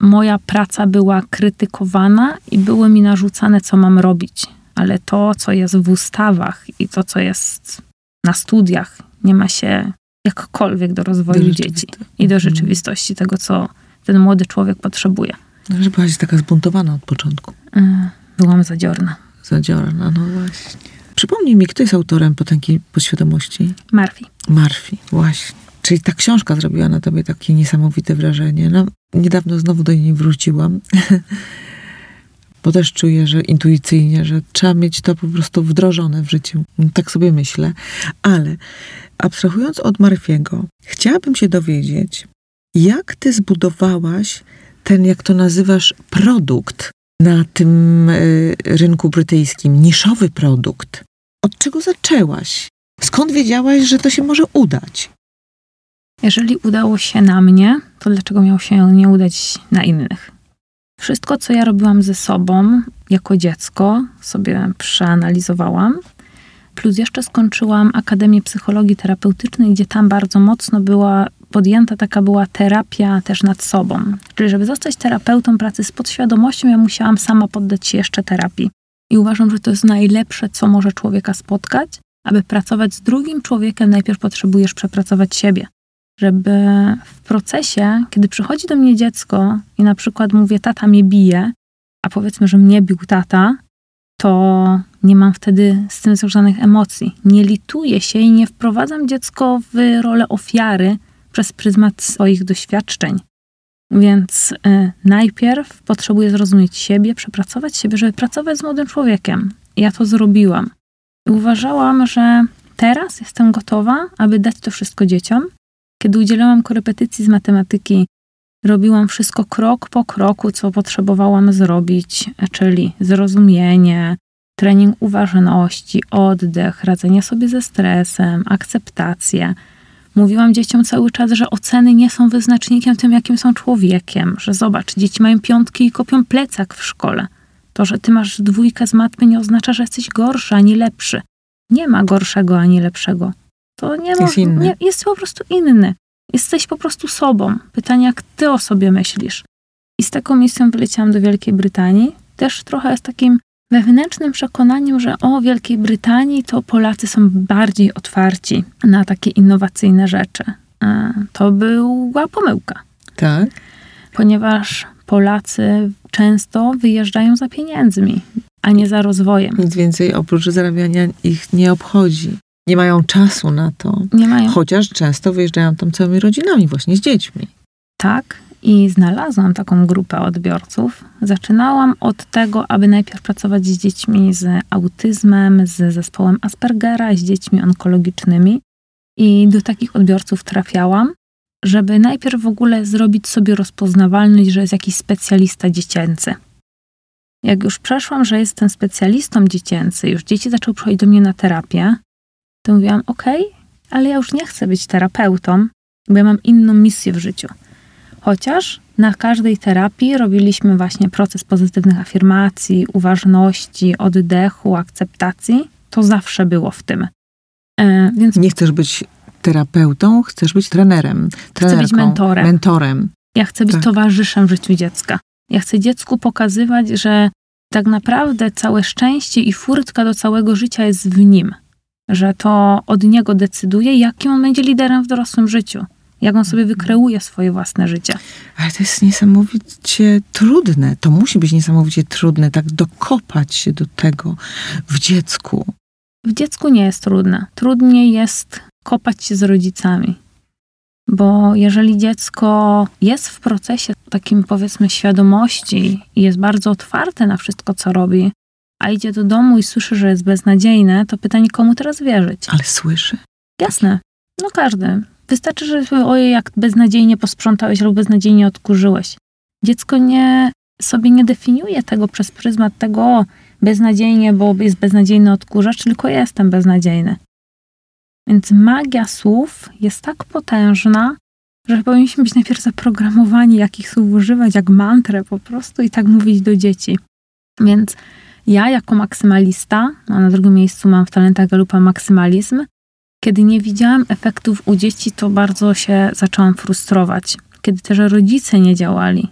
moja praca była krytykowana i było mi narzucane, co mam robić. Ale to, co jest w ustawach i to, co jest na studiach, nie ma się jakkolwiek do rozwoju Do dzieci i do Mhm. rzeczywistości tego, co ten młody człowiek potrzebuje. Że byłaś taka zbuntowana od początku. Mm, Byłam zadziorna. Zadziorna, no właśnie. Przypomnij mi, kto jest autorem Potęgi Podświadomości? Marfi. Marfi, właśnie. Czyli ta książka zrobiła na tobie takie niesamowite wrażenie. No, niedawno znowu do niej wróciłam. Bo też czuję, że intuicyjnie, że trzeba mieć to po prostu wdrożone w życiu. Tak sobie myślę. Ale abstrahując od Marfiego, chciałabym się dowiedzieć, jak ty zbudowałaś ten, jak to nazywasz, produkt na tym y, rynku brytyjskim, niszowy produkt. Od czego zaczęłaś? Skąd wiedziałaś, że to się może udać? Jeżeli udało się na mnie, to dlaczego miało się nie udać na innych? Wszystko, co ja robiłam ze sobą jako dziecko, sobie przeanalizowałam. Plus jeszcze skończyłam Akademię Psychologii Terapeutycznej, gdzie tam bardzo mocno była podjęta taka była terapia też nad sobą. Czyli żeby zostać terapeutą pracy z podświadomością, ja musiałam sama poddać się jeszcze terapii. I uważam, że to jest najlepsze, co może człowieka spotkać. Aby pracować z drugim człowiekiem, najpierw potrzebujesz przepracować siebie żeby w procesie, kiedy przychodzi do mnie dziecko i na przykład mówię, tata mnie bije, a powiedzmy, że mnie bił tata, to nie mam wtedy z tym związanych emocji. Nie lituję się i nie wprowadzam dziecko w rolę ofiary przez pryzmat swoich doświadczeń. Więc y, najpierw potrzebuję zrozumieć siebie, przepracować siebie, żeby pracować z młodym człowiekiem. Ja to zrobiłam. I uważałam, że teraz jestem gotowa, aby dać to wszystko dzieciom, kiedy udzielałam korepetycji z matematyki, robiłam wszystko krok po kroku, co potrzebowałam zrobić, czyli zrozumienie, trening uważności, oddech, radzenie sobie ze stresem, akceptację. Mówiłam dzieciom cały czas, że oceny nie są wyznacznikiem tym, jakim są człowiekiem, że zobacz, dzieci mają piątki i kopią plecak w szkole. To, że ty masz dwójkę z matmy, nie oznacza, że jesteś gorszy ani lepszy. Nie ma gorszego ani lepszego. To nie Jest inny. Nie, jest po prostu inny. Jesteś po prostu sobą. Pytanie, jak ty o sobie myślisz. I z taką misją wyleciałam do Wielkiej Brytanii. Też trochę z takim wewnętrznym przekonaniem, że o Wielkiej Brytanii to Polacy są bardziej otwarci na takie innowacyjne rzeczy. E, To była pomyłka, Tak? ponieważ Polacy często wyjeżdżają za pieniędzmi, a nie za rozwojem. Nic więcej oprócz zarabiania ich nie obchodzi. Nie mają czasu na to. Nie mają Chociaż często wyjeżdżają tam całymi rodzinami, właśnie z dziećmi. tak i znalazłam taką grupę odbiorców. Zaczynałam od tego, aby najpierw pracować z dziećmi z autyzmem, z zespołem Aspergera, z dziećmi onkologicznymi. I do takich odbiorców trafiałam, żeby najpierw w ogóle zrobić sobie rozpoznawalność, że jest jakiś specjalista dziecięcy. Jak już przeszłam, że jestem specjalistą dziecięcy, już dzieci zaczęły przychodzić do mnie na terapię, to mówiłam, okej, ale ja już nie chcę być terapeutą, bo ja mam inną misję w życiu. Chociaż na każdej terapii robiliśmy właśnie proces pozytywnych afirmacji, uważności, oddechu, akceptacji. To zawsze było w tym. E, więc Nie chcesz być terapeutą, chcesz być trenerem. trenerką, być mentorem. Mentorem. ja chcę być Tak. towarzyszem w życiu dziecka. Ja chcę dziecku pokazywać, że tak naprawdę całe szczęście i furtka do całego życia jest w nim. Że to od niego decyduje, jakim on będzie liderem w dorosłym życiu. Jak on sobie wykreuje swoje własne życie. Ale to jest niesamowicie trudne. To musi być niesamowicie trudne, tak dokopać się do tego w dziecku. W dziecku nie jest trudne. Trudniej jest kopać się z rodzicami. Bo jeżeli dziecko jest w procesie takim powiedzmy świadomości i jest bardzo otwarte na wszystko, co robi, a idzie do domu i słyszy, że jest beznadziejne, to pytanie, komu teraz wierzyć? Ale słyszy. Jasne. No każdy. Wystarczy, że ojej, jak beznadziejnie posprzątałeś lub beznadziejnie odkurzyłeś. Dziecko nie, sobie nie definiuje tego przez pryzmat tego, o, beznadziejnie, bo jest beznadziejny odkurzacz, tylko jestem beznadziejny. Więc magia słów jest tak potężna, że powinniśmy być najpierw zaprogramowani, jakich słów używać, jak mantrę po prostu i tak mówić do dzieci. Więc ja jako maksymalista, a na drugim miejscu mam w talentach Galupa maksymalizm, kiedy nie widziałam efektów u dzieci, to bardzo się zaczęłam frustrować. Kiedy też rodzice nie działali.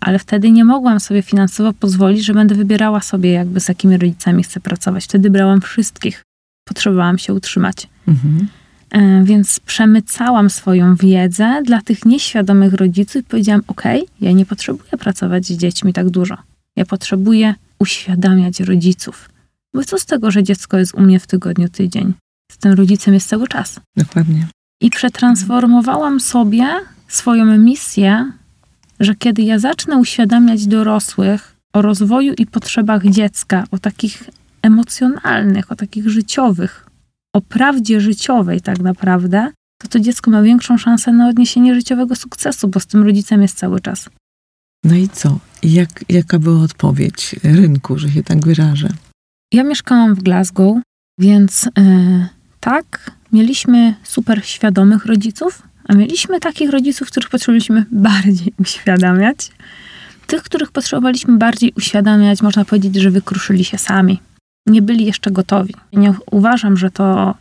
Ale wtedy nie mogłam sobie finansowo pozwolić, że będę wybierała sobie, jakby z jakimi rodzicami chcę pracować. Wtedy brałam wszystkich. Potrzebowałam się utrzymać. Mhm. E, Więc przemycałam swoją wiedzę dla tych nieświadomych rodziców i powiedziałam: OK, ja nie potrzebuję pracować z dziećmi tak dużo. Ja potrzebuję uświadamiać rodziców. Bo co z tego, że dziecko jest u mnie w tygodniu tydzień? Z tym rodzicem jest cały czas. Dokładnie. I przetransformowałam sobie swoją misję, że kiedy ja zacznę uświadamiać dorosłych o rozwoju i potrzebach dziecka, o takich emocjonalnych, o takich życiowych, o prawdzie życiowej tak naprawdę, to to dziecko ma większą szansę na odniesienie życiowego sukcesu, bo z tym rodzicem jest cały czas. No i co? Jak, jaka była odpowiedź rynku, że się tak wyrażę? Ja mieszkałam w Glasgow, więc e, tak, mieliśmy super świadomych rodziców, a mieliśmy takich rodziców, których potrzebowaliśmy bardziej uświadamiać. Tych, których potrzebowaliśmy bardziej uświadamiać, można powiedzieć, że wykruszyli się sami. Nie byli jeszcze gotowi. Nie uważam, że to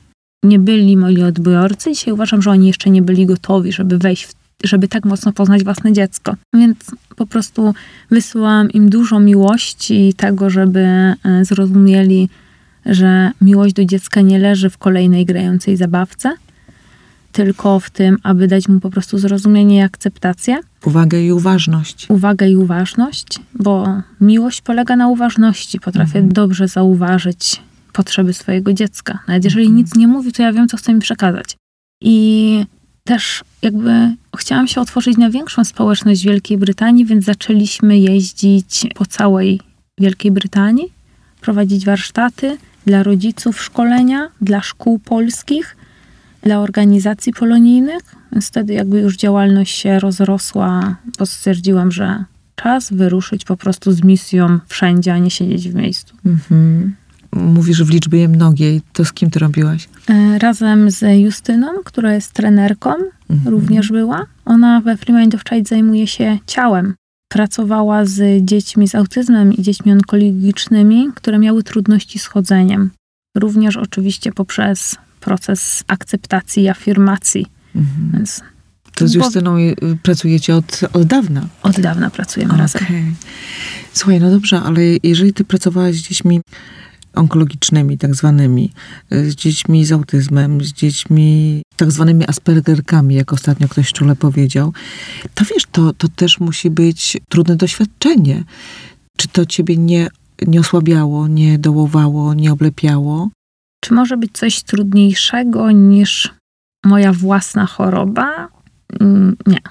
nie byli moi odbiorcy. Dzisiaj uważam, że oni jeszcze nie byli gotowi, żeby wejść w żeby tak mocno poznać własne dziecko. Więc po prostu wysyłałam im dużo miłości i tego, żeby e, zrozumieli, że miłość do dziecka nie leży w kolejnej grającej zabawce, tylko w tym, aby dać mu po prostu zrozumienie i akceptację, Uwagę i uważność. uwagę i uważność, bo miłość polega na uważności. Potrafię dobrze zauważyć potrzeby swojego dziecka. Nawet jeżeli nic nie mówi, to ja wiem, co chce mi przekazać. I też jakby chciałam się otworzyć na większą społeczność Wielkiej Brytanii, więc zaczęliśmy jeździć po całej Wielkiej Brytanii, prowadzić warsztaty dla rodziców, szkolenia, dla szkół polskich, dla organizacji polonijnych. Więc wtedy jakby już działalność się rozrosła, bo stwierdziłam, że czas wyruszyć po prostu z misją wszędzie, a nie siedzieć w miejscu. Mhm. Mówisz w liczbie mnogiej, to z kim ty robiłaś? E, Razem z Justyną, która jest trenerką, Mhm. również była. Ona we Free Mind of Child zajmuje się ciałem. Pracowała z dziećmi z autyzmem i dziećmi onkologicznymi, które miały trudności z chodzeniem. Również oczywiście poprzez proces akceptacji i afirmacji. Mhm. Więc To z Bo- Justyną y, pracujecie od, od dawna. od dawna pracujemy razem. Okej. Słuchaj, no dobrze, ale jeżeli ty pracowałaś z dziećmi onkologicznymi, tak zwanymi, z dziećmi z autyzmem, z dziećmi tak zwanymi aspergerkami, jak ostatnio ktoś czule powiedział, to wiesz, to, to też musi być trudne doświadczenie. Czy to ciebie nie, nie osłabiało, nie dołowało, nie oblepiało? Czy może być coś trudniejszego niż moja własna choroba? Mm, Nie.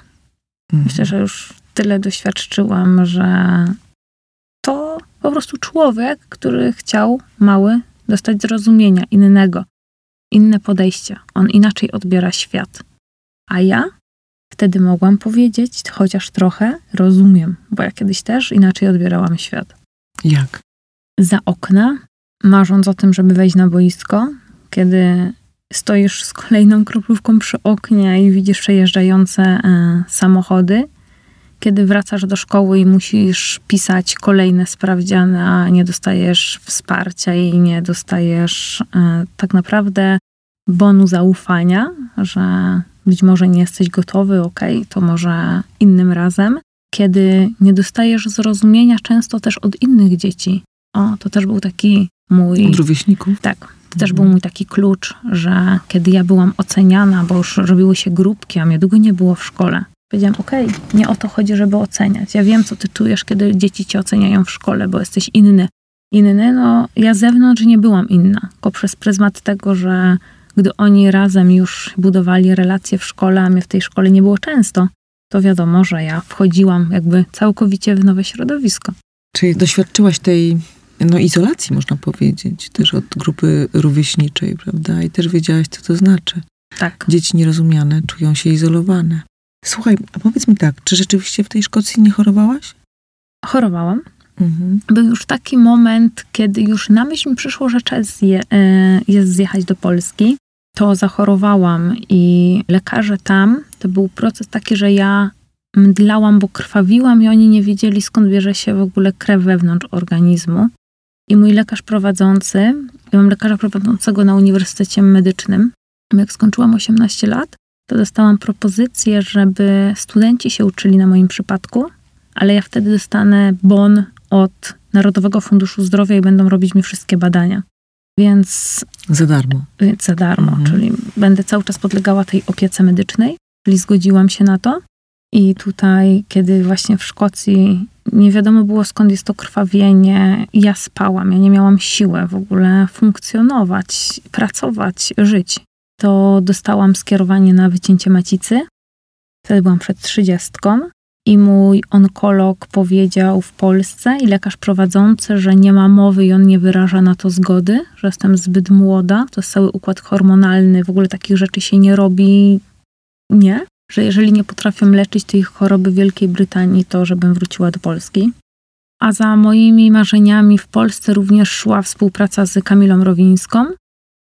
Mhm. Myślę, że już tyle doświadczyłam, że to po prostu człowiek, który chciał mały dostać zrozumienia innego, inne podejście. On inaczej odbiera świat. A ja wtedy mogłam powiedzieć, chociaż trochę rozumiem, bo ja kiedyś też inaczej odbierałam świat. Jak? Za okna, marząc o tym, żeby wejść na boisko, kiedy stoisz z kolejną kroplówką przy oknie i widzisz przejeżdżające e, samochody, kiedy wracasz do szkoły i musisz pisać kolejne sprawdziany, a nie dostajesz wsparcia i nie dostajesz e, tak naprawdę bonu zaufania, że być może nie jesteś gotowy, okej, to może innym razem. Kiedy nie dostajesz zrozumienia często też od innych dzieci. O, to też był taki mój... Od rówieśników? Tak. To też był mój taki klucz, że kiedy ja byłam oceniana, bo już robiły się grupki, a mnie długo nie było w szkole, powiedziałam, okej, nie o to chodzi, żeby oceniać. Ja wiem, co ty czujesz, kiedy dzieci cię oceniają w szkole, bo jesteś inny. Inny, no ja z zewnątrz nie byłam inna, tylko przez pryzmat tego, że gdy oni razem już budowali relacje w szkole, a mnie w tej szkole nie było często, to wiadomo, że ja wchodziłam jakby całkowicie w nowe środowisko. Czyli doświadczyłaś tej no, izolacji, można powiedzieć, też od grupy rówieśniczej, prawda? I też wiedziałaś, co to znaczy. Tak. Dzieci nierozumiane czują się izolowane. Słuchaj, a powiedz mi tak, czy rzeczywiście w tej Szkocji nie chorowałaś? Chorowałam. Mhm. był już taki moment, kiedy już na myśl mi przyszło, że czas zje, e, jest zjechać do Polski. To zachorowałam i lekarze tam, to był proces taki, że ja mdlałam, bo krwawiłam i oni nie wiedzieli skąd bierze się w ogóle krew wewnątrz organizmu. I mój lekarz prowadzący, ja mam lekarza prowadzącego na Uniwersytecie Medycznym, jak skończyłam 18 lat, to dostałam propozycję, żeby studenci się uczyli na moim przypadku, ale ja wtedy dostanę bon od Narodowego Funduszu Zdrowia i będą robić mi wszystkie badania. Więc, Za darmo. więc za darmo, Mhm. czyli będę cały czas podlegała tej opiece medycznej, czyli zgodziłam się na to. I tutaj, kiedy właśnie w Szkocji nie wiadomo było skąd jest to krwawienie, ja spałam, ja nie miałam siły w ogóle funkcjonować, pracować, żyć. To dostałam skierowanie na wycięcie macicy. Wtedy byłam przed trzydziestką i mój onkolog powiedział w Polsce i lekarz prowadzący, że nie ma mowy i on nie wyraża na to zgody, że jestem zbyt młoda, to jest cały układ hormonalny, w ogóle takich rzeczy się nie robi, nie, że jeżeli nie potrafią leczyć tej choroby w Wielkiej Brytanii, to żebym wróciła do Polski. A za moimi marzeniami w Polsce również szła współpraca z Kamilą Rowińską,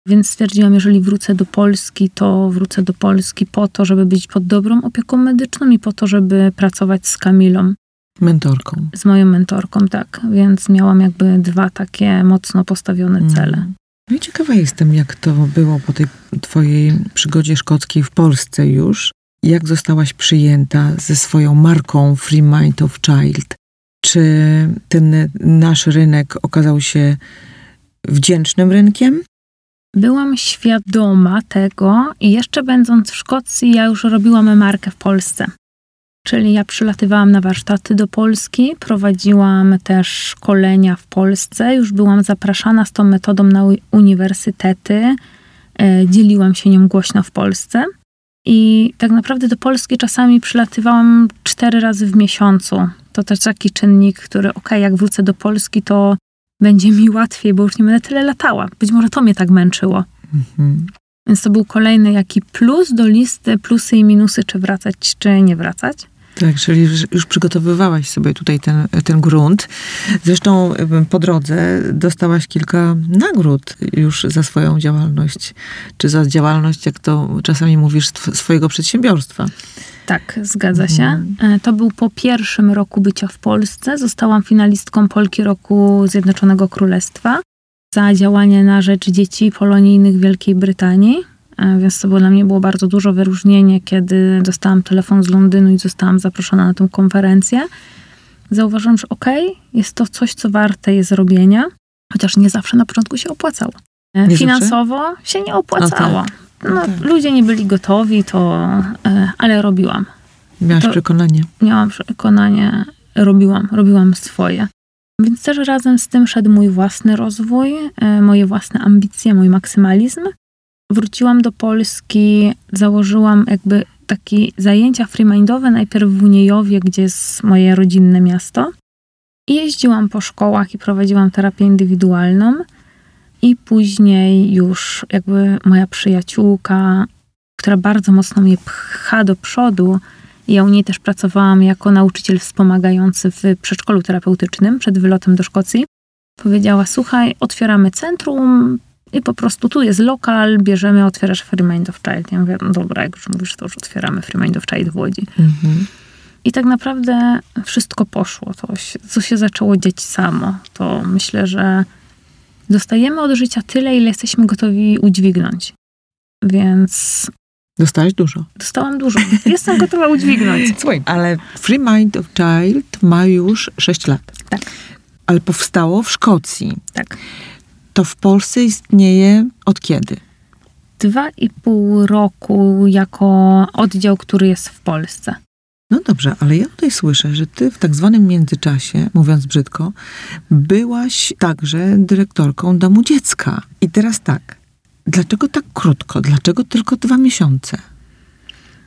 więc stwierdziłam, jeżeli wrócę do Polski, to wrócę do Polski po to, żeby być pod dobrą opieką medyczną i po to, żeby pracować z Kamilą, Mentorką. z moją mentorką, tak. Więc miałam jakby dwa takie mocno postawione cele. Mm. No i ciekawa jestem, jak to było po tej twojej przygodzie szkockiej w Polsce już. Jak zostałaś przyjęta ze swoją marką Free Mind of Child? Czy ten nasz rynek okazał się wdzięcznym rynkiem? Byłam świadoma tego i jeszcze będąc w Szkocji, ja już robiłam markę w Polsce. Czyli ja przylatywałam na warsztaty do Polski, prowadziłam też szkolenia w Polsce, już byłam zapraszana z tą metodą na uniwersytety, e, dzieliłam się nią głośno w Polsce. I tak naprawdę do Polski czasami przylatywałam cztery razy w miesiącu. To też taki czynnik, który, okej, jak wrócę do Polski, to będzie mi łatwiej, bo już nie będę tyle latała. Być może to mnie tak męczyło. Mhm. Więc to był kolejny jaki plus do listy, plusy i minusy, czy wracać, czy nie wracać. Tak, czyli już- przygotowywałaś sobie tutaj ten, ten grunt. Zresztą po drodze dostałaś kilka nagród już za swoją działalność, czy za działalność, jak to czasami mówisz, swojego przedsiębiorstwa. Tak, zgadza się. Mhm. E, To był po pierwszym roku bycia w Polsce. Zostałam finalistką Polki Roku Zjednoczonego Królestwa za działanie na rzecz dzieci polonijnych w Wielkiej Brytanii. E, Więc to było dla mnie było bardzo dużo wyróżnienie, kiedy dostałam telefon z Londynu i zostałam zaproszona na tę konferencję. Zauważyłam, że okej, jest to coś, co warte jest zrobienia, chociaż nie zawsze na początku się opłacało. E, zawsze? Finansowo się nie opłacało. tak. No, tak. Ludzie nie byli gotowi, to, e, ale robiłam Miałaś To- przekonanie. miałam przekonanie, robiłam, robiłam swoje. Więc też razem z tym szedł mój własny rozwój, moje własne ambicje, mój maksymalizm. Wróciłam do Polski, założyłam jakby takie zajęcia freemindowe, najpierw w Uniejowie, gdzie jest moje rodzinne miasto. I jeździłam po szkołach i prowadziłam terapię indywidualną. I później już jakby moja przyjaciółka, która bardzo mocno mnie pcha do przodu, ja u niej też pracowałam jako nauczyciel wspomagający w przedszkolu terapeutycznym przed wylotem do Szkocji. Powiedziała: Słuchaj, otwieramy centrum i po prostu tu jest lokal, bierzemy, otwierasz Free Mind of Child. Ja mówię: No dobra, jak już mówisz, to już otwieramy Free Mind of Child w Łodzi. Mhm. I tak naprawdę wszystko poszło. To się, co się zaczęło dziać samo. To myślę, że dostajemy od życia tyle, ile jesteśmy gotowi udźwignąć. Więc Dostałaś dużo. dostałam dużo. Jestem gotowa udźwignąć. Słuchaj, ale Free Mind of Child ma już 6 lat. Tak. Ale powstało w Szkocji. Tak. To w Polsce istnieje od kiedy? Dwa i pół roku jako oddział, który jest w Polsce. No dobrze, ale ja tutaj słyszę, że ty w tak zwanym międzyczasie, mówiąc brzydko, byłaś także dyrektorką domu dziecka. I teraz tak, dlaczego tak krótko? Dlaczego tylko dwa miesiące?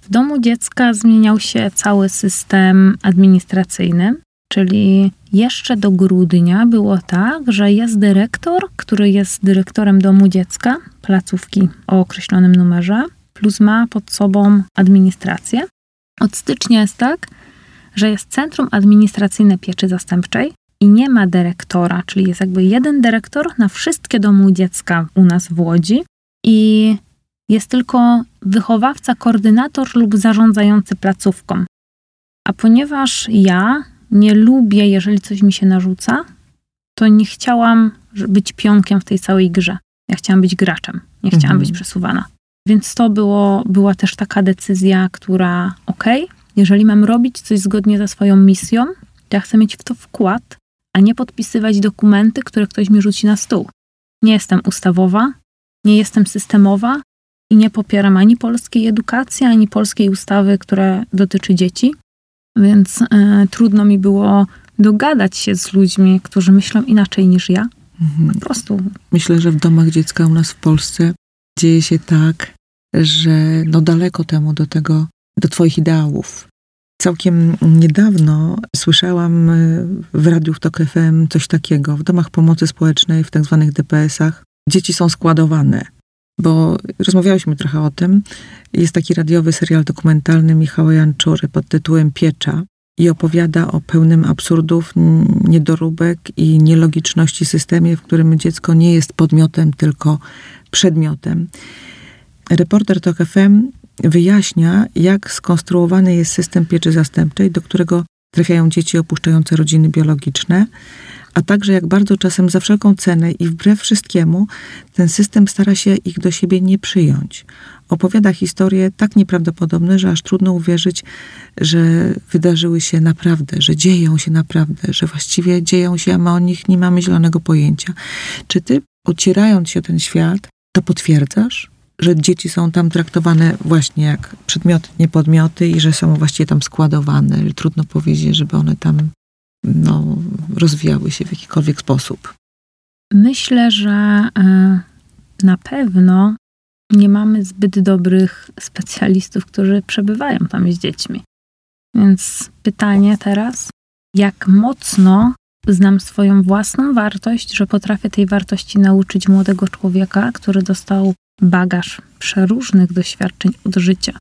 W domu dziecka zmieniał się cały system administracyjny, czyli jeszcze do grudnia było tak, że jest dyrektor, który jest dyrektorem domu dziecka, placówki o określonym numerze, plus ma pod sobą administrację. Od stycznia jest tak, że jest Centrum Administracyjne Pieczy Zastępczej i nie ma dyrektora, czyli jest jakby jeden dyrektor na wszystkie domu dziecka u nas w Łodzi i jest tylko wychowawca, koordynator lub zarządzający placówką. A ponieważ ja nie lubię, jeżeli coś mi się narzuca, to nie chciałam być pionkiem w tej całej grze. Ja chciałam być graczem, nie chciałam Mhm. być przesuwana. Więc to było, była też taka decyzja, która, okej, jeżeli mam robić coś zgodnie ze swoją misją, to ja chcę mieć w to wkład, a nie podpisywać dokumenty, które ktoś mi rzuci na stół. Nie jestem ustawowa, nie jestem systemowa i nie popieram ani polskiej edukacji, ani polskiej ustawy, która dotyczy dzieci. Więc e, trudno mi było dogadać się z ludźmi, którzy myślą inaczej niż ja. Mhm. Po prostu Myślę, że w domach dziecka u nas w Polsce dzieje się tak, że no daleko temu do tego, do twoich ideałów. Całkiem niedawno słyszałam y, w Radiu w Tok FM coś takiego. W domach pomocy społecznej, w tak zwanych DPS-ach, dzieci są składowane. Bo rozmawiałyśmy trochę o tym. Jest taki radiowy serial dokumentalny Michała Janczury pod tytułem Piecza i opowiada o pełnym absurdów, niedoróbek i nielogiczności systemie, w którym dziecko nie jest podmiotem, tylko przedmiotem. Reporter TOK FM wyjaśnia, jak skonstruowany jest system pieczy zastępczej, do którego trafiają dzieci opuszczające rodziny biologiczne, a także jak bardzo czasem za wszelką cenę i wbrew wszystkiemu ten system stara się ich do siebie nie przyjąć. Opowiada historie tak nieprawdopodobne, że aż trudno uwierzyć, że wydarzyły się naprawdę, że dzieją się naprawdę, że właściwie dzieją się, a my o nich nie mamy zielonego pojęcia. Czy ty, ocierając się o ten świat, to potwierdzasz? że dzieci są tam traktowane właśnie jak przedmioty, nie podmioty i że są właściwie tam składowane. Trudno powiedzieć, żeby one tam no, rozwijały się w jakikolwiek sposób. myślę, że e, na pewno nie mamy zbyt dobrych specjalistów, którzy przebywają tam z dziećmi. Więc pytanie teraz, jak mocno znam swoją własną wartość, że potrafię tej wartości nauczyć młodego człowieka, który dostał bagaż przeróżnych doświadczeń od życia.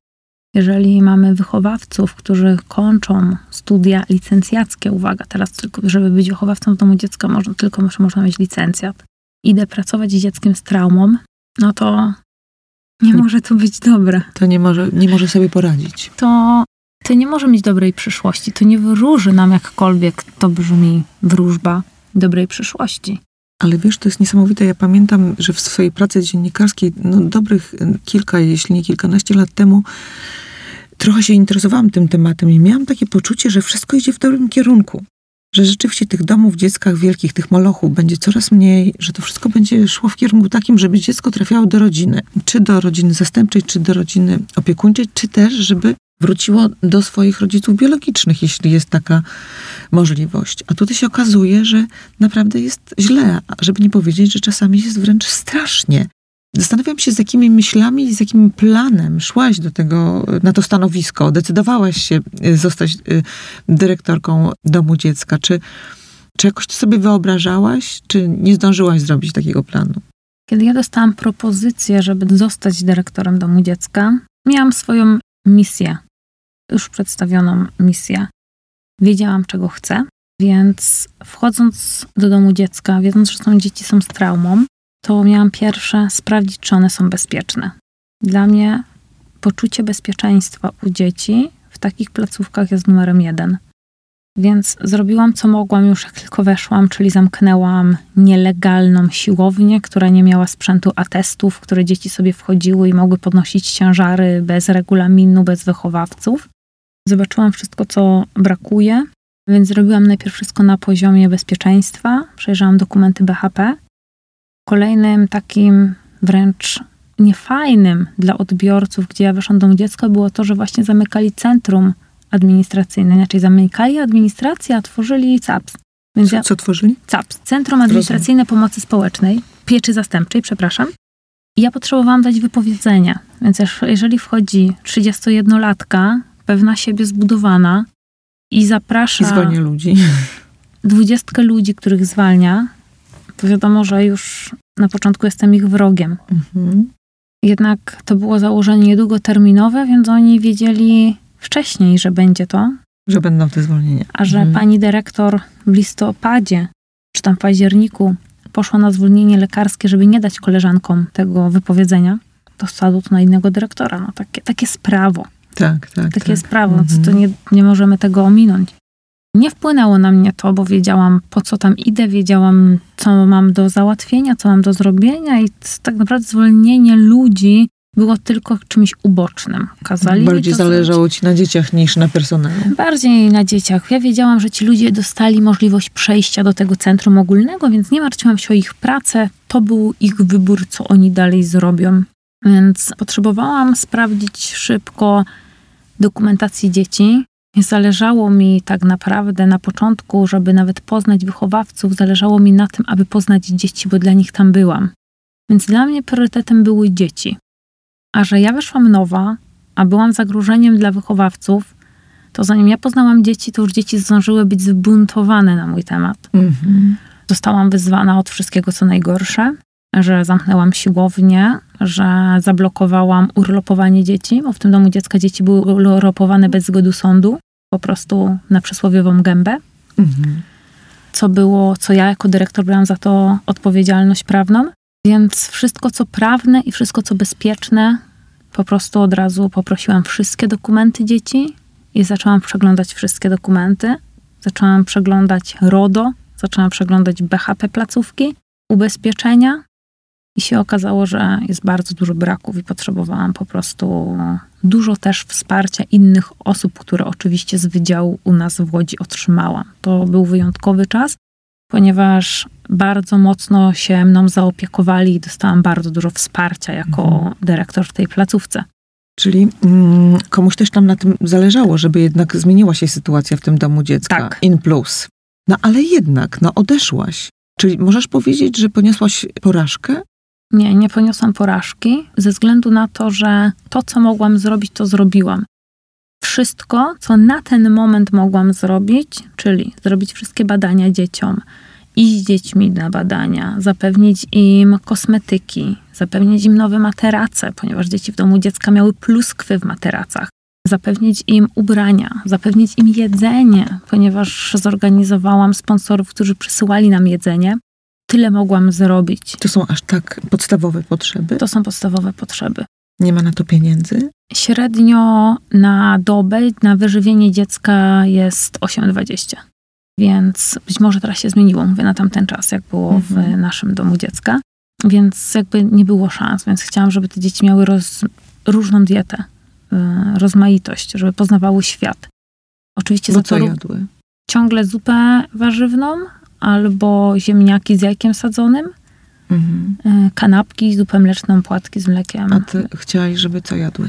Jeżeli mamy wychowawców, którzy kończą studia licencjackie, uwaga, teraz tylko, żeby być wychowawcą w domu dziecka, można, tylko można mieć licencjat, idę pracować z dzieckiem z traumą, no to nie może to być dobre. To nie może, nie może sobie poradzić. To, to nie może mieć dobrej przyszłości. To nie wyróży nam jakkolwiek to brzmi wróżba dobrej przyszłości. Ale wiesz, to jest niesamowite. Ja pamiętam, że w swojej pracy dziennikarskiej, no dobrych kilka, jeśli nie kilkanaście lat temu, trochę się interesowałam tym tematem i miałam takie poczucie, że wszystko idzie w dobrym kierunku. Że rzeczywiście tych domów dzieckach wielkich, tych molochów będzie coraz mniej, że to wszystko będzie szło w kierunku takim, żeby dziecko trafiało do rodziny. Czy do rodziny zastępczej, czy do rodziny opiekuńczej, czy też, żeby wróciło do swoich rodziców biologicznych, jeśli jest taka możliwość. A tutaj się okazuje, że naprawdę jest źle, żeby nie powiedzieć, że czasami jest wręcz strasznie. Zastanawiam się, z jakimi myślami i z jakim planem szłaś do tego, na to stanowisko, decydowałaś się y, zostać y, dyrektorką domu dziecka. Czy, czy jakoś to sobie wyobrażałaś, czy nie zdążyłaś zrobić takiego planu? Kiedy ja dostałam propozycję, żeby zostać dyrektorem domu dziecka, miałam swoją misję, już przedstawioną misję. Wiedziałam, czego chcę, więc wchodząc do domu dziecka, wiedząc, że są dzieci są z traumą, to miałam pierwsze sprawdzić, czy one są bezpieczne. Dla mnie poczucie bezpieczeństwa u dzieci w takich placówkach jest numerem jeden. Więc zrobiłam co mogłam już jak tylko weszłam, czyli zamknęłam nielegalną siłownię, która nie miała sprzętu atestów, w które dzieci sobie wchodziły i mogły podnosić ciężary bez regulaminu, bez wychowawców. Zobaczyłam wszystko, co brakuje, więc zrobiłam najpierw wszystko na poziomie bezpieczeństwa, przejrzałam dokumenty BHP. Kolejnym takim wręcz niefajnym dla odbiorców, gdzie ja domu dziecka, było to, że właśnie zamykali centrum administracyjne, inaczej zamykali administrację, a tworzyli CAPS. Więc co, ja, co tworzyli? CAPS, Centrum Administracyjne Rozumiem. Pomocy Społecznej, Pieczy Zastępczej, przepraszam. I ja potrzebowałam dać wypowiedzenie, więc jeżeli wchodzi 31-latka, pewna siebie zbudowana i zaprasza... I zwalnia ludzi. Dwudziestkę ludzi, których zwalnia, to wiadomo, że już na początku jestem ich wrogiem. Mhm. Jednak to było założenie niedługoterminowe, więc oni wiedzieli, wcześniej, że będzie to. Że będą te zwolnienia. A że mhm. pani dyrektor w listopadzie, czy tam w październiku, poszła na zwolnienie lekarskie, żeby nie dać koleżankom tego wypowiedzenia, to statut na innego dyrektora. No, takie, takie jest prawo. Tak, tak. Takie tak. jest prawo, mhm. to nie, nie możemy tego ominąć. Nie wpłynęło na mnie to, bo wiedziałam, po co tam idę, wiedziałam, co mam do załatwienia, co mam do zrobienia, i tak naprawdę zwolnienie ludzi było tylko czymś ubocznym. Kazali Bardziej zależało zrobić. ci na dzieciach niż na personelu. Bardziej na dzieciach. Ja wiedziałam, że ci ludzie dostali możliwość przejścia do tego centrum ogólnego, więc nie martwiłam się o ich pracę. To był ich wybór, co oni dalej zrobią. Więc potrzebowałam sprawdzić szybko dokumentację dzieci. Zależało mi tak naprawdę na początku, żeby nawet poznać wychowawców, zależało mi na tym, aby poznać dzieci, bo dla nich tam byłam. Więc dla mnie priorytetem były dzieci. A że ja weszłam nowa, a byłam zagrożeniem dla wychowawców, to zanim ja poznałam dzieci, to już dzieci zdążyły być zbuntowane na mój temat. Mhm. Zostałam wyzwana od wszystkiego, co najgorsze, że zamknęłam siłownię, że zablokowałam urlopowanie dzieci, bo w tym domu dziecka dzieci były urlopowane bez zgody sądu, po prostu na przysłowiową gębę. Mhm. Co było, co ja jako dyrektor brałam za to odpowiedzialność prawną. Więc wszystko, co prawne i wszystko, co bezpieczne, po prostu od razu poprosiłam wszystkie dokumenty dzieci i zaczęłam przeglądać wszystkie dokumenty. Zaczęłam przeglądać RODO, zaczęłam przeglądać BHP placówki, ubezpieczenia i się okazało, że jest bardzo dużo braków i potrzebowałam po prostu dużo też wsparcia innych osób, które oczywiście z wydziału u nas w Łodzi otrzymałam. To był wyjątkowy czas, ponieważ bardzo mocno się mną zaopiekowali i dostałam bardzo dużo wsparcia jako mhm. dyrektor w tej placówce. Czyli mm, komuś też tam na tym zależało, żeby jednak zmieniła się sytuacja w tym domu dziecka. Tak. In plus. No ale jednak, no odeszłaś. Czyli możesz powiedzieć, że poniosłaś porażkę? Nie, nie poniosłam porażki, ze względu na to, że to, co mogłam zrobić, to zrobiłam. Wszystko, co na ten moment mogłam zrobić, czyli zrobić wszystkie badania dzieciom, iść z dziećmi na badania, zapewnić im kosmetyki, zapewnić im nowe materace, ponieważ dzieci w domu dziecka miały pluskwy w materacach. zapewnić im ubrania, zapewnić im jedzenie, ponieważ zorganizowałam sponsorów, którzy przysyłali nam jedzenie. Tyle mogłam zrobić. To są aż tak podstawowe potrzeby? To są podstawowe potrzeby. Nie ma na to pieniędzy? Średnio na dobę na wyżywienie dziecka jest 8,20. Więc być może teraz się zmieniło, mówię na tamten czas, jak było Mhm. w naszym domu dziecka. Więc jakby nie było szans, więc chciałam, żeby te dzieci miały roz, różną dietę, y, rozmaitość, żeby poznawały świat. Oczywiście Bo za to jadły? ciągle zupę warzywną albo ziemniaki z jajkiem sadzonym, Mhm. y, kanapki, zupę mleczną, płatki z mlekiem. A ty chciałaś, żeby co jadły?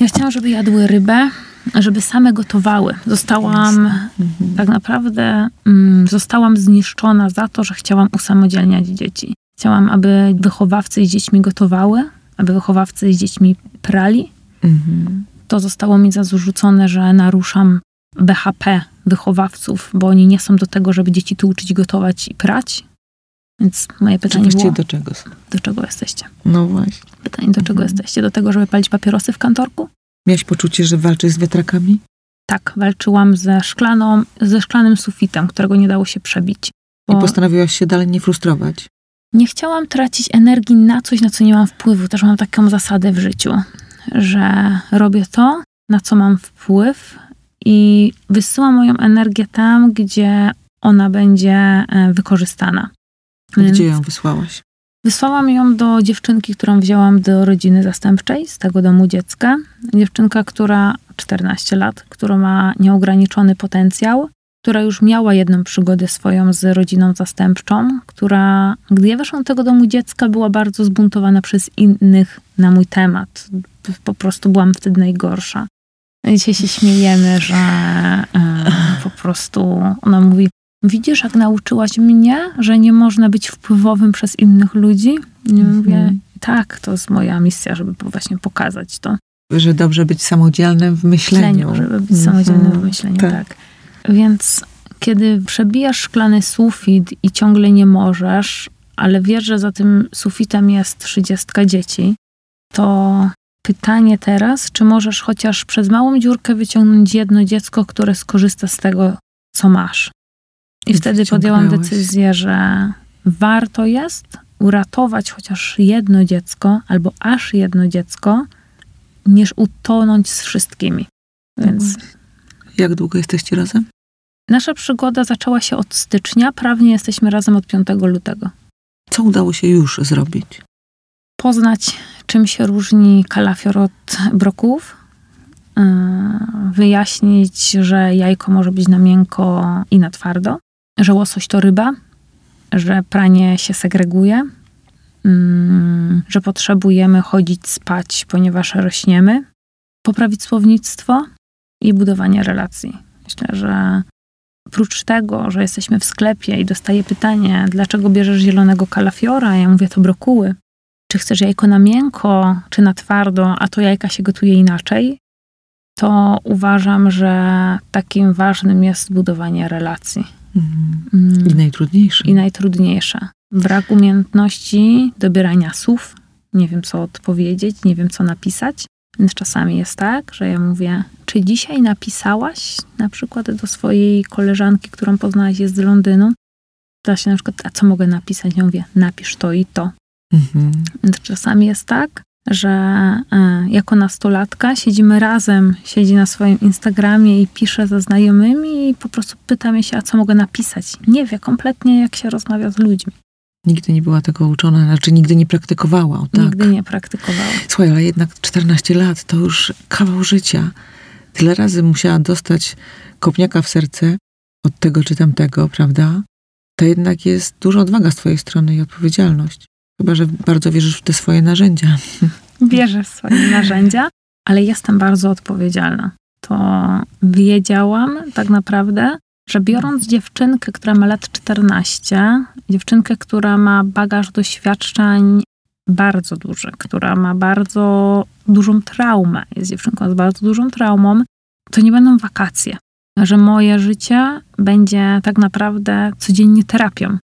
Ja chciałam, żeby jadły rybę, żeby same gotowały. Zostałam Mhm. tak naprawdę mm, zostałam zniszczona za to, że chciałam usamodzielniać dzieci. Chciałam, aby wychowawcy z dziećmi gotowały, aby wychowawcy z dziećmi prali. Mhm. To zostało mi zarzucone, że naruszam BHP wychowawców, bo oni nie są do tego, żeby dzieci tu uczyć gotować i prać. Więc moje Czy pytanie właściwie było, do czego są? do czego jesteście? No właśnie. Pytanie, do czego Mhm. jesteście? Do tego, żeby palić papierosy w kantorku? Miałaś poczucie, że walczysz z wiatrakami? Tak, walczyłam ze, szklaną, ze szklanym sufitem, którego nie dało się przebić. I Bo postanowiłaś się dalej nie frustrować? nie chciałam tracić energii na coś, na co nie mam wpływu. Też mam taką zasadę w życiu, że robię to, na co mam wpływ i wysyłam moją energię tam, gdzie ona będzie e, wykorzystana. Więc Gdzie ją wysłałaś? Wysłałam ją do dziewczynki, którą wzięłam do rodziny zastępczej z tego domu dziecka. Dziewczynka, która 14 lat, która ma nieograniczony potencjał, która już miała jedną przygodę swoją z rodziną zastępczą, która, gdy ja weszłam do tego domu dziecka, była bardzo zbuntowana przez innych na mój temat. Po prostu byłam wtedy najgorsza. Dzisiaj się śmiejemy, że po prostu ona mówi, Widzisz, jak nauczyłaś mnie, że nie można być wpływowym przez innych ludzi? I Mhm. mówię, tak, to jest moja misja, żeby właśnie pokazać to. Że dobrze być samodzielnym w myśleniu. Myśleniu, żeby być samodzielnym w Mhm. myśleniu, Tak. tak. Więc kiedy przebijasz szklany sufit i ciągle nie możesz, ale wiesz, że za tym sufitem jest trzydziestka dzieci, to pytanie teraz, czy możesz chociaż przez małą dziurkę wyciągnąć jedno dziecko, które skorzysta z tego, co masz. I I wtedy podjęłam decyzję, że warto jest uratować chociaż jedno dziecko, albo aż jedno dziecko, niż utonąć z wszystkimi. Więc Jak długo jesteście razem? nasza przygoda zaczęła się od stycznia, prawnie jesteśmy razem od 5 lutego. Co udało się już zrobić? Poznać, czym się różni kalafior od brokułów, yy, wyjaśnić, że jajko może być na miękko i na twardo, że łosoś to ryba, że pranie się segreguje, mm, że potrzebujemy chodzić spać, ponieważ rośniemy, poprawić słownictwo i budowanie relacji. Myślę, że oprócz tego, że jesteśmy w sklepie i dostaję pytanie, dlaczego bierzesz zielonego kalafiora, ja mówię to brokuły. Czy chcesz jajko na miękko, czy na twardo, a to jajka się gotuje inaczej, to uważam, że takim ważnym jest budowanie relacji. Mm. I najtrudniejsze. I najtrudniejsze. Brak umiejętności dobierania słów. Nie wiem, co odpowiedzieć, nie wiem, co napisać. Więc czasami jest tak, że ja mówię, czy dzisiaj napisałaś na przykład do swojej koleżanki, którą poznałaś jest z Londynu? To się na przykład, a co mogę napisać? Ja mówię, napisz to i to. Mhm. Więc czasami jest tak, że e, jako nastolatka siedzimy razem, siedzi na swoim Instagramie i pisze ze znajomymi i po prostu pyta mnie się, a co mogę napisać. Nie wie kompletnie, jak się rozmawia z ludźmi. Nigdy nie była tego uczona, znaczy nigdy nie praktykowała. Tak. Nigdy nie praktykowała. Słuchaj, ale jednak 14 lat to już kawał życia. Tyle razy musiała dostać kopniaka w serce od tego czy tamtego, prawda? To jednak jest duża odwaga z twojej strony i odpowiedzialność. Chyba, że bardzo wierzysz w te swoje narzędzia. Wierzę w swoje narzędzia, ale jestem bardzo odpowiedzialna. To wiedziałam tak naprawdę, że biorąc dziewczynkę, która ma lat 14, dziewczynkę, która ma bagaż doświadczeń bardzo duży, która ma bardzo dużą traumę, jest dziewczynką z bardzo dużą traumą, to nie będą wakacje. Że moje życie będzie tak naprawdę codziennie terapią.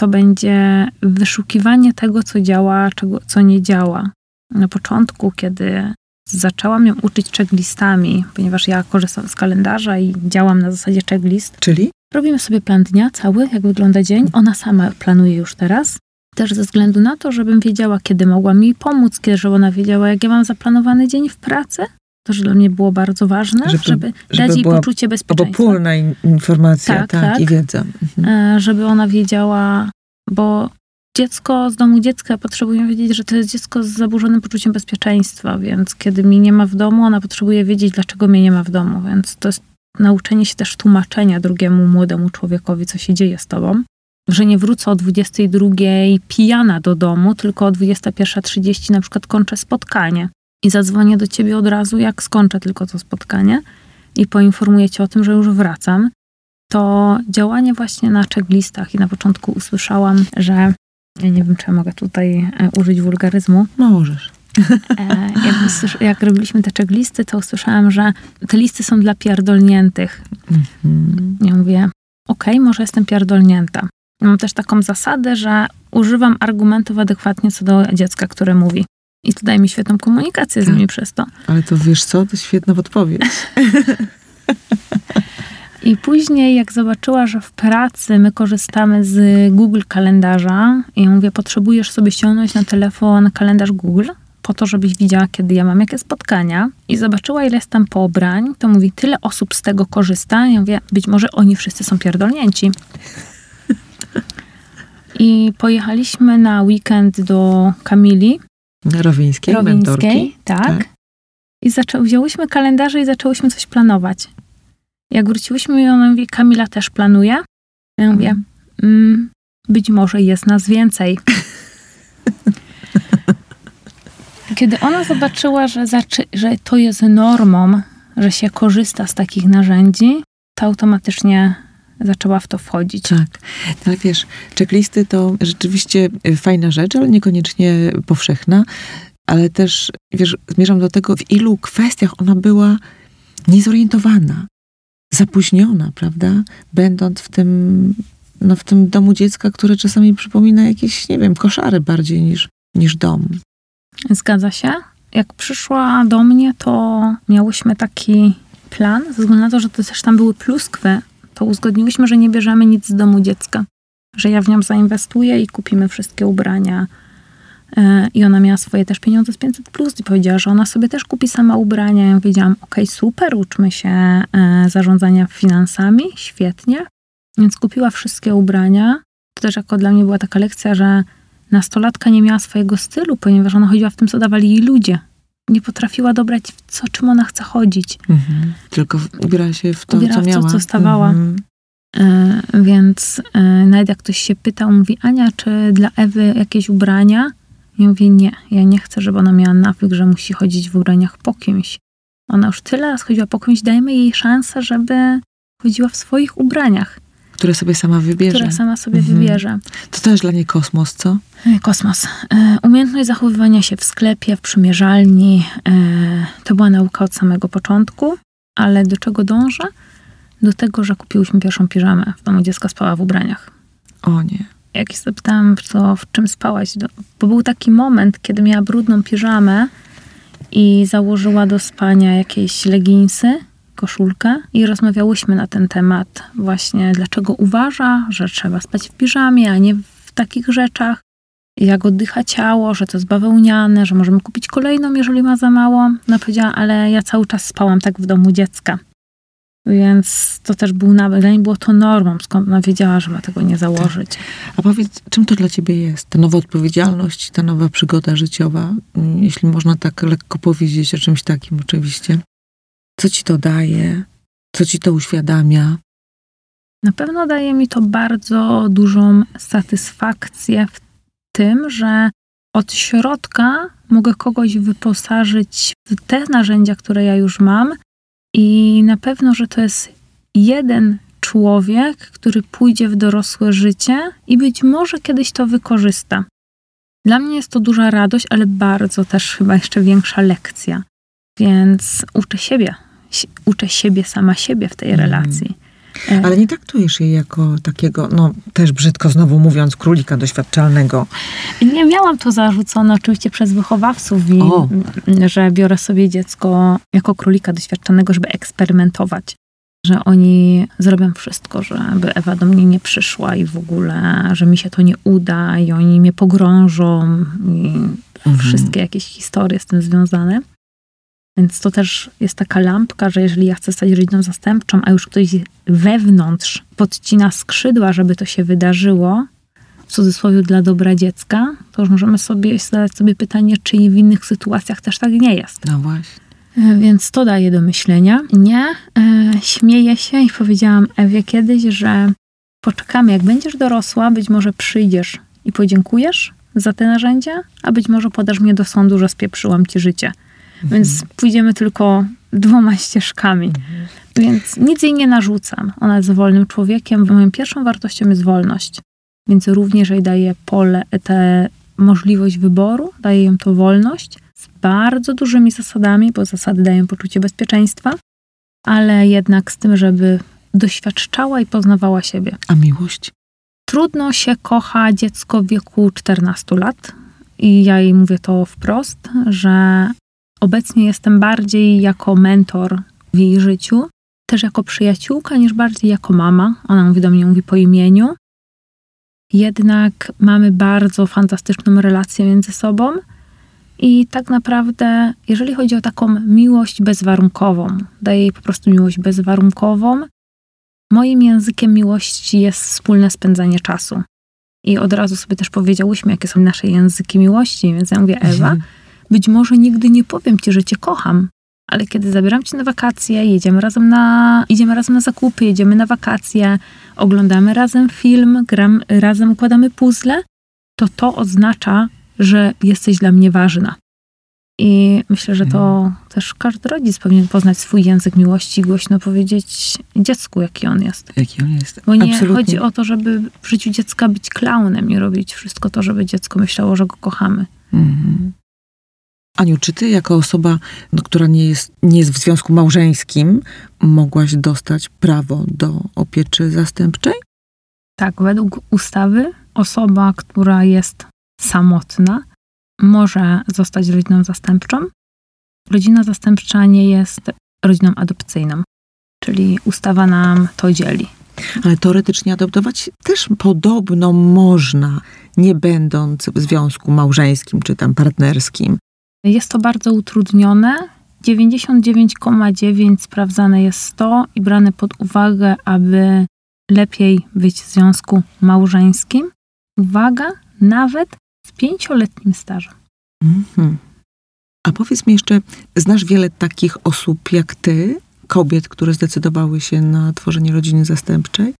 To będzie wyszukiwanie tego, co działa, czego, co nie działa. Na początku, kiedy zaczęłam ją uczyć checklistami, ponieważ ja korzystam z kalendarza i działam na zasadzie checklist. Czyli? Robimy sobie plan dnia cały, jak wygląda dzień. Ona sama planuje już teraz. Też ze względu na to, żebym wiedziała, kiedy mogła mi pomóc, kiedy żeby ona wiedziała, jak ja mam zaplanowany dzień w pracy. To, że dla mnie było bardzo ważne, Żeby- żeby, żeby dać jej poczucie bezpieczeństwa. Obopólna in- informacja, tak, Tak, tak. i wiedza. Mhm. E, żeby ona wiedziała, bo dziecko z domu dziecka potrzebuje wiedzieć, że to jest dziecko z zaburzonym poczuciem bezpieczeństwa, więc kiedy mnie nie ma w domu, ona potrzebuje wiedzieć, dlaczego mnie nie ma w domu, więc to jest nauczenie się też tłumaczenia drugiemu młodemu człowiekowi, co się dzieje z tobą. Że nie wrócę o 22 pijana do domu, tylko o 21.30 na przykład kończę spotkanie i zadzwonię do ciebie od razu, jak skończę tylko to spotkanie i poinformuję cię o tym, że już wracam to działanie właśnie na checklistach i na początku usłyszałam, że ja nie wiem, czy ja mogę tutaj e, użyć wulgaryzmu. Możesz. E, jak, jak robiliśmy te checklisty, to usłyszałam, że te listy są dla pierdolniętych. Mhm. Ja mówię, okej, może jestem pierdolnięta. Mam też taką zasadę, że używam argumentów adekwatnie co do dziecka, które mówi. I to daje mi świetną komunikację z Tak. nimi przez to. Ale to wiesz co, to świetna odpowiedź. I później, jak zobaczyła, że w pracy my korzystamy z Google kalendarza, i ja mówię, potrzebujesz sobie ściągnąć na telefon kalendarz Google, po to, żebyś widziała, kiedy ja mam jakie spotkania. I zobaczyła, ile jest tam pobrań, to mówi, tyle osób z tego korzysta. Ja mówię, być może oni wszyscy są pierdolnięci. I pojechaliśmy na weekend do Kamili Rowińskiej, mentorki. Rowińskiej, tak. Tak. I zaczą, wzięłyśmy kalendarze i zaczęłyśmy coś planować. Jak wróciłyśmy i ona mówi, Kamila też planuje. Ja mówię, Mhm. mm, być może jest nas więcej. Kiedy ona zobaczyła, że, zaczy, że to jest normą, że się korzysta z takich narzędzi, to automatycznie zaczęła w to wchodzić. Tak. Ale wiesz, checklisty to rzeczywiście y, fajna rzecz, ale niekoniecznie powszechna. Ale też, wiesz, zmierzam do tego, w ilu kwestiach ona była niezorientowana, zapóźniona, prawda? Będąc w tym, no, w tym domu dziecka, które czasami przypomina jakieś, nie wiem, koszary bardziej niż, niż dom. Zgadza się. Jak przyszła do mnie, to miałyśmy taki plan, ze względu na to, że to też tam były pluskwy, to uzgodniłyśmy, że nie bierzemy nic z domu dziecka. Że ja w nią zainwestuję i kupimy wszystkie ubrania. E, I ona miała swoje też pieniądze z 500 plus i powiedziała, że ona sobie też kupi sama ubrania. Ja powiedziałam, okej, super, uczmy się e, zarządzania finansami, świetnie. Więc kupiła wszystkie ubrania. To też jako dla mnie była taka lekcja, że nastolatka nie miała swojego stylu, ponieważ ona chodziła w tym, co dawali jej ludzie. Nie potrafiła dobrać, w co, czym ona chce chodzić. Mhm. Tylko ubierała się w to, Ubierała co w to, miała. co stawała. Mhm. E, więc e, nawet jak ktoś się pytał, mówi, Ania, czy dla Ewy jakieś ubrania? Ja mówię, nie, ja nie chcę, żeby ona miała nawyk, że musi chodzić w ubraniach po kimś. Ona już tyle raz chodziła po kimś, dajmy jej szansę, żeby chodziła w swoich ubraniach, Które sobie sama wybierze. które sama sobie Mhm. wybierze. To też dla niej kosmos, co? E, Kosmos. E, Umiejętność zachowywania się w sklepie, w przymierzalni. e, To była nauka od samego początku, ale do czego dążę? Do tego, że kupiłyśmy pierwszą piżamę. W domu dziecka spała w ubraniach. O nie. Jak się zapytałam, to w czym spałaś, bo był taki moment, kiedy miała brudną piżamę i założyła do spania jakieś leginsy, koszulkę i rozmawiałyśmy na ten temat właśnie, dlaczego uważa, że trzeba spać w piżamie, a nie w takich rzeczach. Jak oddycha ciało, że to jest bawełniane, że możemy kupić kolejną, jeżeli ma za mało. No powiedziała, ale ja cały czas spałam tak w domu dziecka. Więc to też był nawyk. Dla niej było to normą, skąd ona wiedziała, że ma tego nie założyć. A powiedz, czym to dla ciebie jest? Ta nowa odpowiedzialność, ta nowa przygoda życiowa, jeśli można tak lekko powiedzieć o czymś takim oczywiście. Co ci to daje? Co ci to uświadamia? Na pewno daje mi to bardzo dużą satysfakcję w tym, że od środka mogę kogoś wyposażyć w te narzędzia, które ja już mam, i na pewno, że to jest jeden człowiek, który pójdzie w dorosłe życie i być może kiedyś to wykorzysta. Dla mnie jest to duża radość, ale bardzo też chyba jeszcze większa lekcja. Więc uczę siebie, si- uczę siebie, sama siebie w tej Mhm. relacji. E, Ale nie traktujesz jej jako takiego, no też brzydko znowu mówiąc, królika doświadczalnego. Nie miałam to zarzucone oczywiście przez wychowawców, i, że biorę sobie dziecko jako królika doświadczonego, żeby eksperymentować. Że oni zrobią wszystko, żeby Ewa do mnie nie przyszła i w ogóle, że mi się to nie uda i oni mnie pogrążą i wszystkie jakieś historie z tym związane. Więc to też jest taka lampka, że jeżeli ja chcę stać rodziną zastępczą, a już ktoś wewnątrz podcina skrzydła, żeby to się wydarzyło, w cudzysłowie dla dobra dziecka, to już możemy sobie zadać sobie pytanie, czy w innych sytuacjach też tak nie jest. No właśnie. E, Więc to daje do myślenia. Nie, e, śmieję się i powiedziałam Ewie kiedyś, że poczekamy, jak będziesz dorosła, być może przyjdziesz i podziękujesz za te narzędzia, a być może podasz mnie do sądu, że spieprzyłam ci życie. Więc pójdziemy tylko dwoma ścieżkami. Więc nic jej nie narzucam. Ona jest wolnym człowiekiem. Moją pierwszą wartością jest wolność. Więc również jej daję pole, tę możliwość wyboru, daję ją to wolność z bardzo dużymi zasadami, bo zasady dają poczucie bezpieczeństwa, ale jednak z tym, żeby doświadczała i poznawała siebie. A miłość? Trudno się kocha dziecko w wieku 14 lat. I ja jej mówię to wprost, że obecnie jestem bardziej jako mentor w jej życiu, też jako przyjaciółka, niż bardziej jako mama. Ona mówi do mnie, mówi po imieniu. Jednak mamy bardzo fantastyczną relację między sobą. I tak naprawdę, jeżeli chodzi o taką miłość bezwarunkową, daję jej po prostu miłość bezwarunkową, Moim językiem miłości jest wspólne spędzanie czasu. I od razu sobie też powiedziałyśmy, jakie są nasze języki miłości, więc ja mówię, Ewa, Mhm. Być może nigdy nie powiem ci, że cię kocham, ale kiedy zabieram cię na wakacje, jedziemy razem na, idziemy razem na zakupy, jedziemy na wakacje, oglądamy razem film, gram, razem układamy puzzle, to to oznacza, że jesteś dla mnie ważna. I myślę, że to też każdy rodzic powinien poznać swój język miłości i głośno powiedzieć dziecku, jaki on jest. Jaki on jest? Bo nie Absolutnie. chodzi o to, żeby w życiu dziecka być klaunem i robić wszystko to, żeby dziecko myślało, że go kochamy. Mhm. Aniu, czy ty jako osoba, no, która nie jest, nie jest w związku małżeńskim, mogłaś dostać prawo do opieczy zastępczej? Tak, według ustawy osoba, która jest samotna, może zostać rodziną zastępczą. Rodzina zastępcza nie jest rodziną adopcyjną, czyli ustawa nam to dzieli. Ale teoretycznie adoptować też podobno można, nie będąc w związku małżeńskim czy tam partnerskim. Jest to bardzo utrudnione. 99,9 sprawdzane jest to i brane pod uwagę, aby lepiej być w związku małżeńskim. Uwaga, nawet z pięcioletnim stażem. Mhm. A powiedz mi jeszcze, znasz wiele takich osób jak ty, kobiet, które zdecydowały się na tworzenie rodziny zastępczej?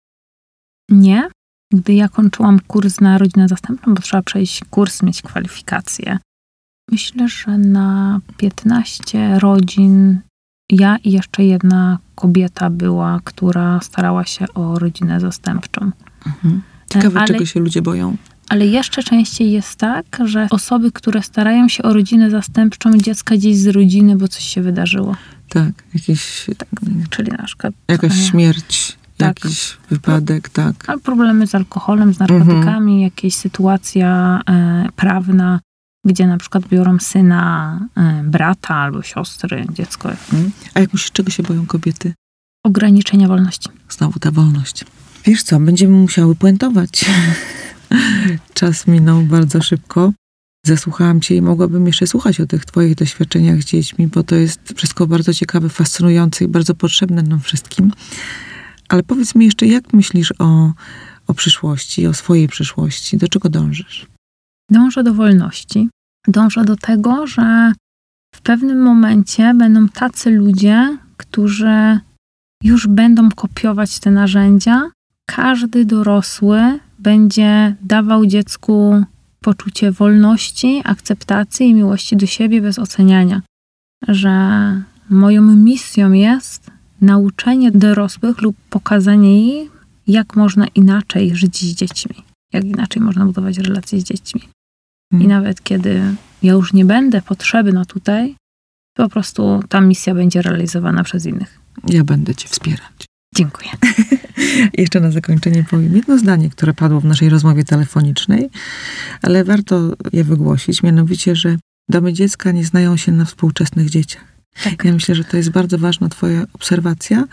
Nie. Gdy ja kończyłam kurs na rodzinę zastępczą, bo trzeba przejść kurs, mieć kwalifikacje. Myślę, że na 15 rodzin ja i jeszcze jedna kobieta była, która starała się o rodzinę zastępczą. Mhm. Ciekawe, Ale- czego się ludzie boją. Ale jeszcze częściej jest tak, że osoby, które starają się o rodzinę zastępczą, dziecka gdzieś z rodziny, bo coś się wydarzyło. Tak, jakiś, Czyli na przykład jakaś e, śmierć, tak. jakiś wypadek, tak. albo problemy z alkoholem, z narkotykami, jakieś sytuacja e, prawna, gdzie na przykład biorą syna e, brata albo siostry, dziecko. A jak myślisz, czego się boją kobiety? Ograniczenia wolności. Znowu ta wolność. Wiesz co, będziemy musiały puentować. Czas minął bardzo szybko. Zasłuchałam cię i mogłabym jeszcze słuchać o tych twoich doświadczeniach z dziećmi, bo to jest wszystko bardzo ciekawe, fascynujące i bardzo potrzebne nam wszystkim. Ale powiedz mi jeszcze, jak myślisz o, o przyszłości, o swojej przyszłości? Do czego dążysz? Dążę do wolności. Dążę do tego, że w pewnym momencie będą tacy ludzie, którzy już będą kopiować te narzędzia. Każdy dorosły będzie dawał dziecku poczucie wolności, akceptacji i miłości do siebie bez oceniania. Że moją misją jest nauczenie dorosłych lub pokazanie im, jak można inaczej żyć z dziećmi, jak inaczej można budować relacje z dziećmi. I Mhm. nawet kiedy ja już nie będę potrzebna tutaj, po prostu ta misja będzie realizowana przez innych. Ja będę cię wspierać. Dziękuję. Jeszcze na zakończenie powiem jedno zdanie, które padło w naszej rozmowie telefonicznej, ale warto je wygłosić, mianowicie, że domy dziecka nie znają się na współczesnych dzieciach. Tak. Ja myślę, że to jest bardzo ważna twoja obserwacja.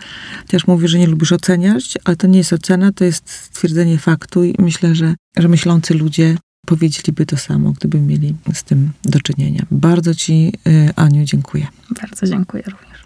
Chociaż mówisz, że nie lubisz oceniać, ale to nie jest ocena, to jest stwierdzenie faktu i myślę, że, że myślący ludzie powiedzieliby to samo, gdyby mieli z tym do czynienia. Bardzo ci, y, Aniu, dziękuję. Bardzo dziękuję również.